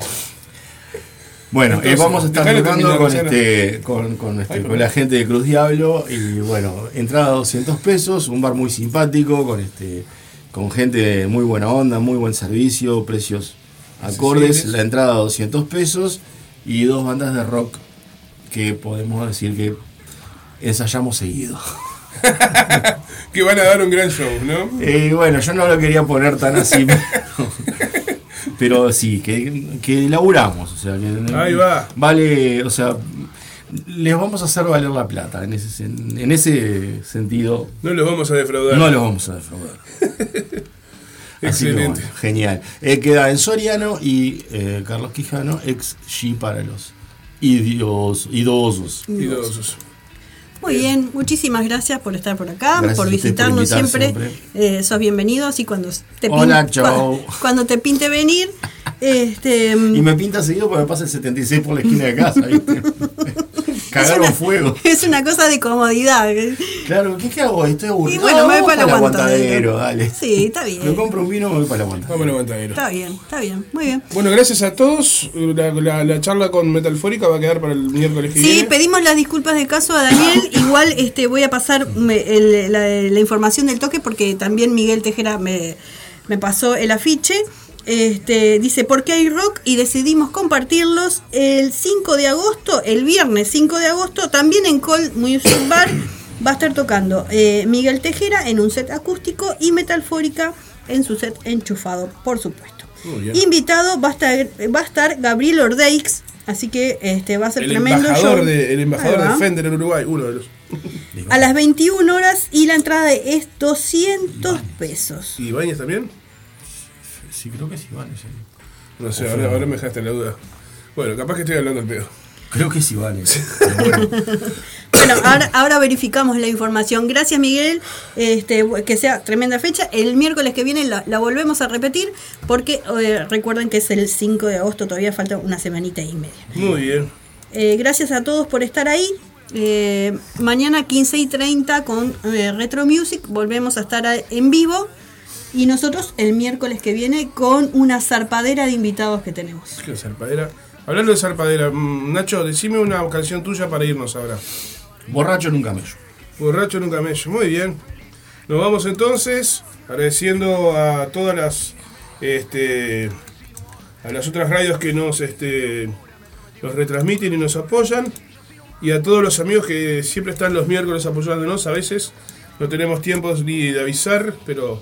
Bueno, eh,
Entonces,
vamos a estar tocando con, este, con, con, este,
Ay,
con la gente de Cruz Diablo y bueno, entrada 200 pesos, un bar muy simpático, con este con gente de muy buena onda, muy buen servicio, precios acordes, la entrada 200 pesos y dos bandas de rock que podemos decir que ensayamos seguido.
Que van a dar un gran show, ¿no?
Eh, bueno, yo no lo quería poner tan así, pero, pero sí, que, que laburamos, o sea, que
Ahí va.
Vale, o sea, les vamos a hacer valer la plata, en ese, en ese sentido.
No los vamos a defraudar.
No los vamos a defraudar. Así que,
Excelente.
bueno, genial. Eh, queda en Soriano y eh, Carlos Quijano, ex G para los idios, idosos.
Idosos.
Muy bien, muchísimas gracias por estar por acá,
Gracias
por visitarnos
invitar
siempre. Eh, sos bienvenido, así cuando te,
Hola, chao.
cua- cuando te pinte venir. Este,
Y me pinta seguido porque me pasa el 76 por la esquina de casa, ¿viste? Cagaron
una-
fuego.
es una cosa de comodidad.
Claro, ¿qué, qué hago? Estoy aburrido.
Y bueno, me voy para el aguantadero.
dale.
Sí, está bien.
Me compro un vino, me voy para el aguantadero.
Vamos al aguantadero.
Está bien, está bien, muy bien.
Bueno, gracias a todos. La, la- la charla con Metalfórica va a quedar para el miércoles que
Sí,
viene.
pedimos las disculpas de caso a Daniel. Igual este voy a pasar me- el- la, la información del toque porque también Miguel Tejera me, me pasó el afiche. Este, dice, ¿por qué hay rock? Y decidimos compartirlos el 5 de agosto, el viernes 5 de agosto, también en Col Music Bar. Va a estar tocando eh, Miguel Tejera en un set acústico y Metalfórica en su set enchufado, por supuesto. Invitado va a estar, va a estar Gabriel Ordeix, así que este, va a ser
El
tremendo
embajador,
show.
de, el embajador de Fender en Uruguay, uno de los.
A las 21 horas y la entrada es 200 pesos.
¿Y Bañez también?
Sí, creo que sí, vale. sí.
No sé, ahora, ahora me dejaste en la duda. Bueno, capaz que estoy hablando al pedo.
Creo que sí, vale.
Bueno, ahora, ahora verificamos la información. Gracias, Miguel. Este, que sea tremenda fecha. El miércoles que viene la, la volvemos a repetir porque eh, recuerden que es el 5 de agosto, todavía falta una semanita y media.
Muy bien.
Eh, gracias a todos por estar ahí. Eh, mañana 15 y 30 con eh, Retro Music volvemos a estar en vivo. Y nosotros el miércoles que viene con una zarpadera de invitados que tenemos.
¿Qué zarpadera? Hablando de zarpadera, mm, Nacho, decime una canción tuya para irnos ahora.
Borracho en un camello.
Borracho en un camello, muy bien. Nos vamos entonces, agradeciendo a todas las este, a las otras radios que nos este, nos retransmiten y nos apoyan. Y a todos los amigos que siempre están los miércoles apoyándonos. A veces no tenemos tiempo ni de avisar, pero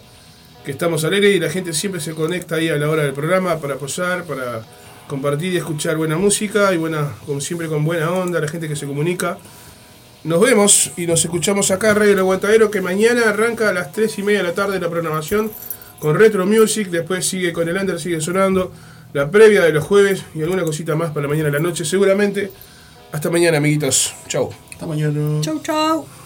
que estamos al aire y la gente siempre se conecta ahí a la hora del programa para apoyar, para compartir y escuchar buena música y buena, como siempre con buena onda, la gente que se comunica. Nos vemos y nos escuchamos acá, Radio El Aguantadero, que mañana arranca a las 3 y media de la tarde la programación con Retro Music, después sigue con el Under, sigue sonando, la previa de los jueves y alguna cosita más para mañana a la noche, seguramente. Hasta mañana, amiguitos. Chau.
Hasta mañana.
Chau, chau.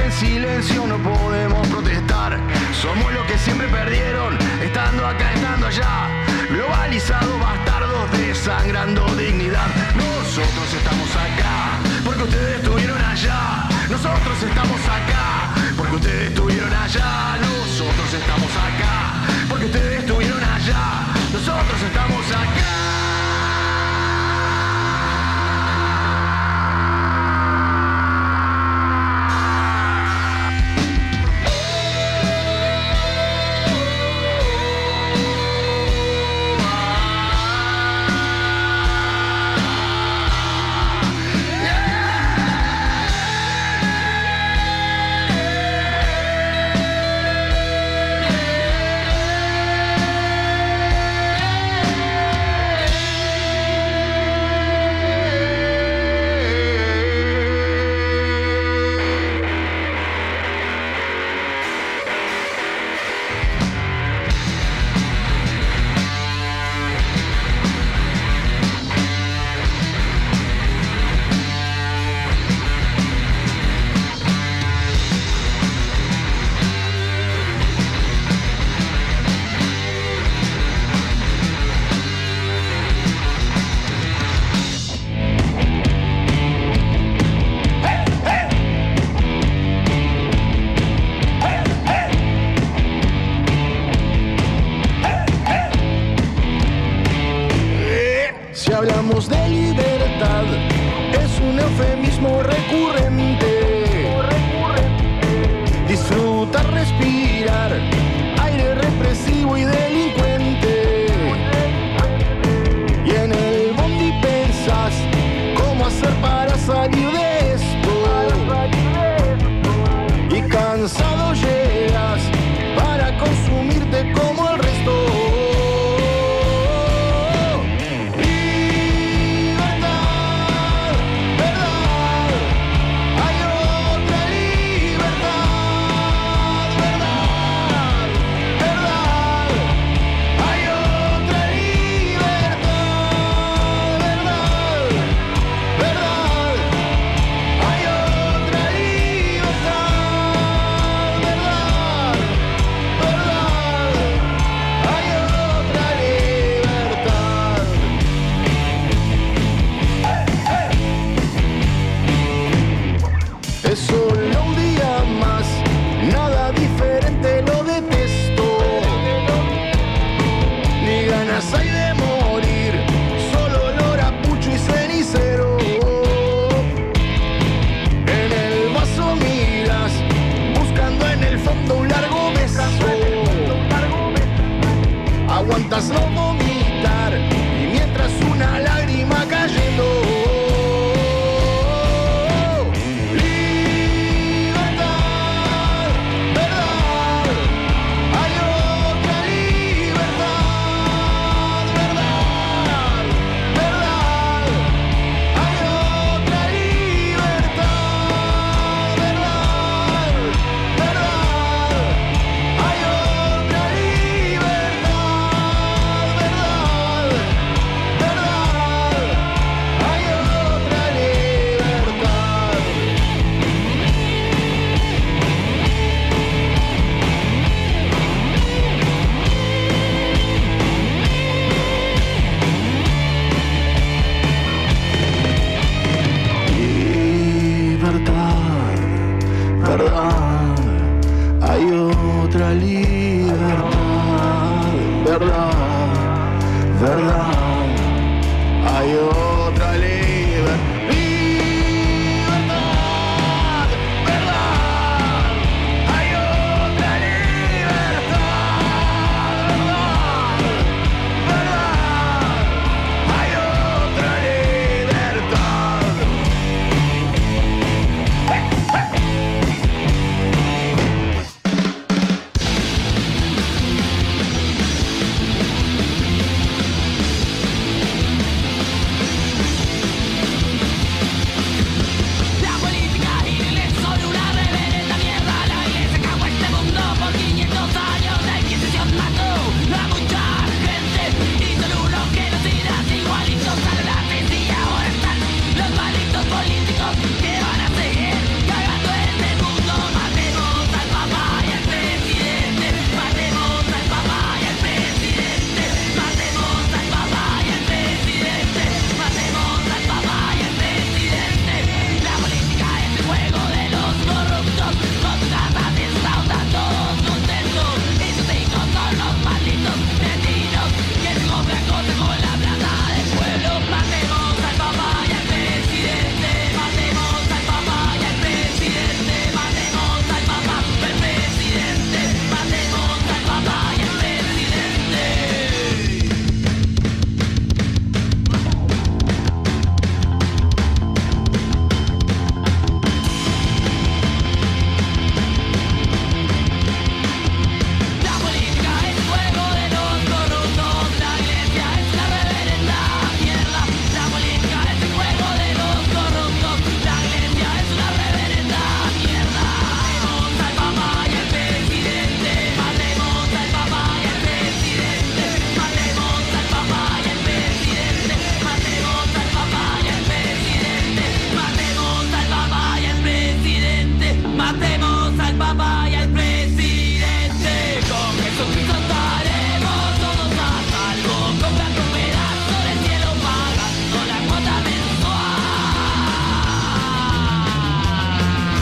en
silencio no podemos protestar. Somos los que siempre perdieron, estando acá, estando allá. Globalizados, bastardos, desangrando dignidad. Nosotros estamos acá, porque ustedes estuvieron allá. Nosotros estamos acá, porque ustedes estuvieron allá. Nosotros estamos acá, porque ustedes estuvieron allá. Nosotros estamos acá.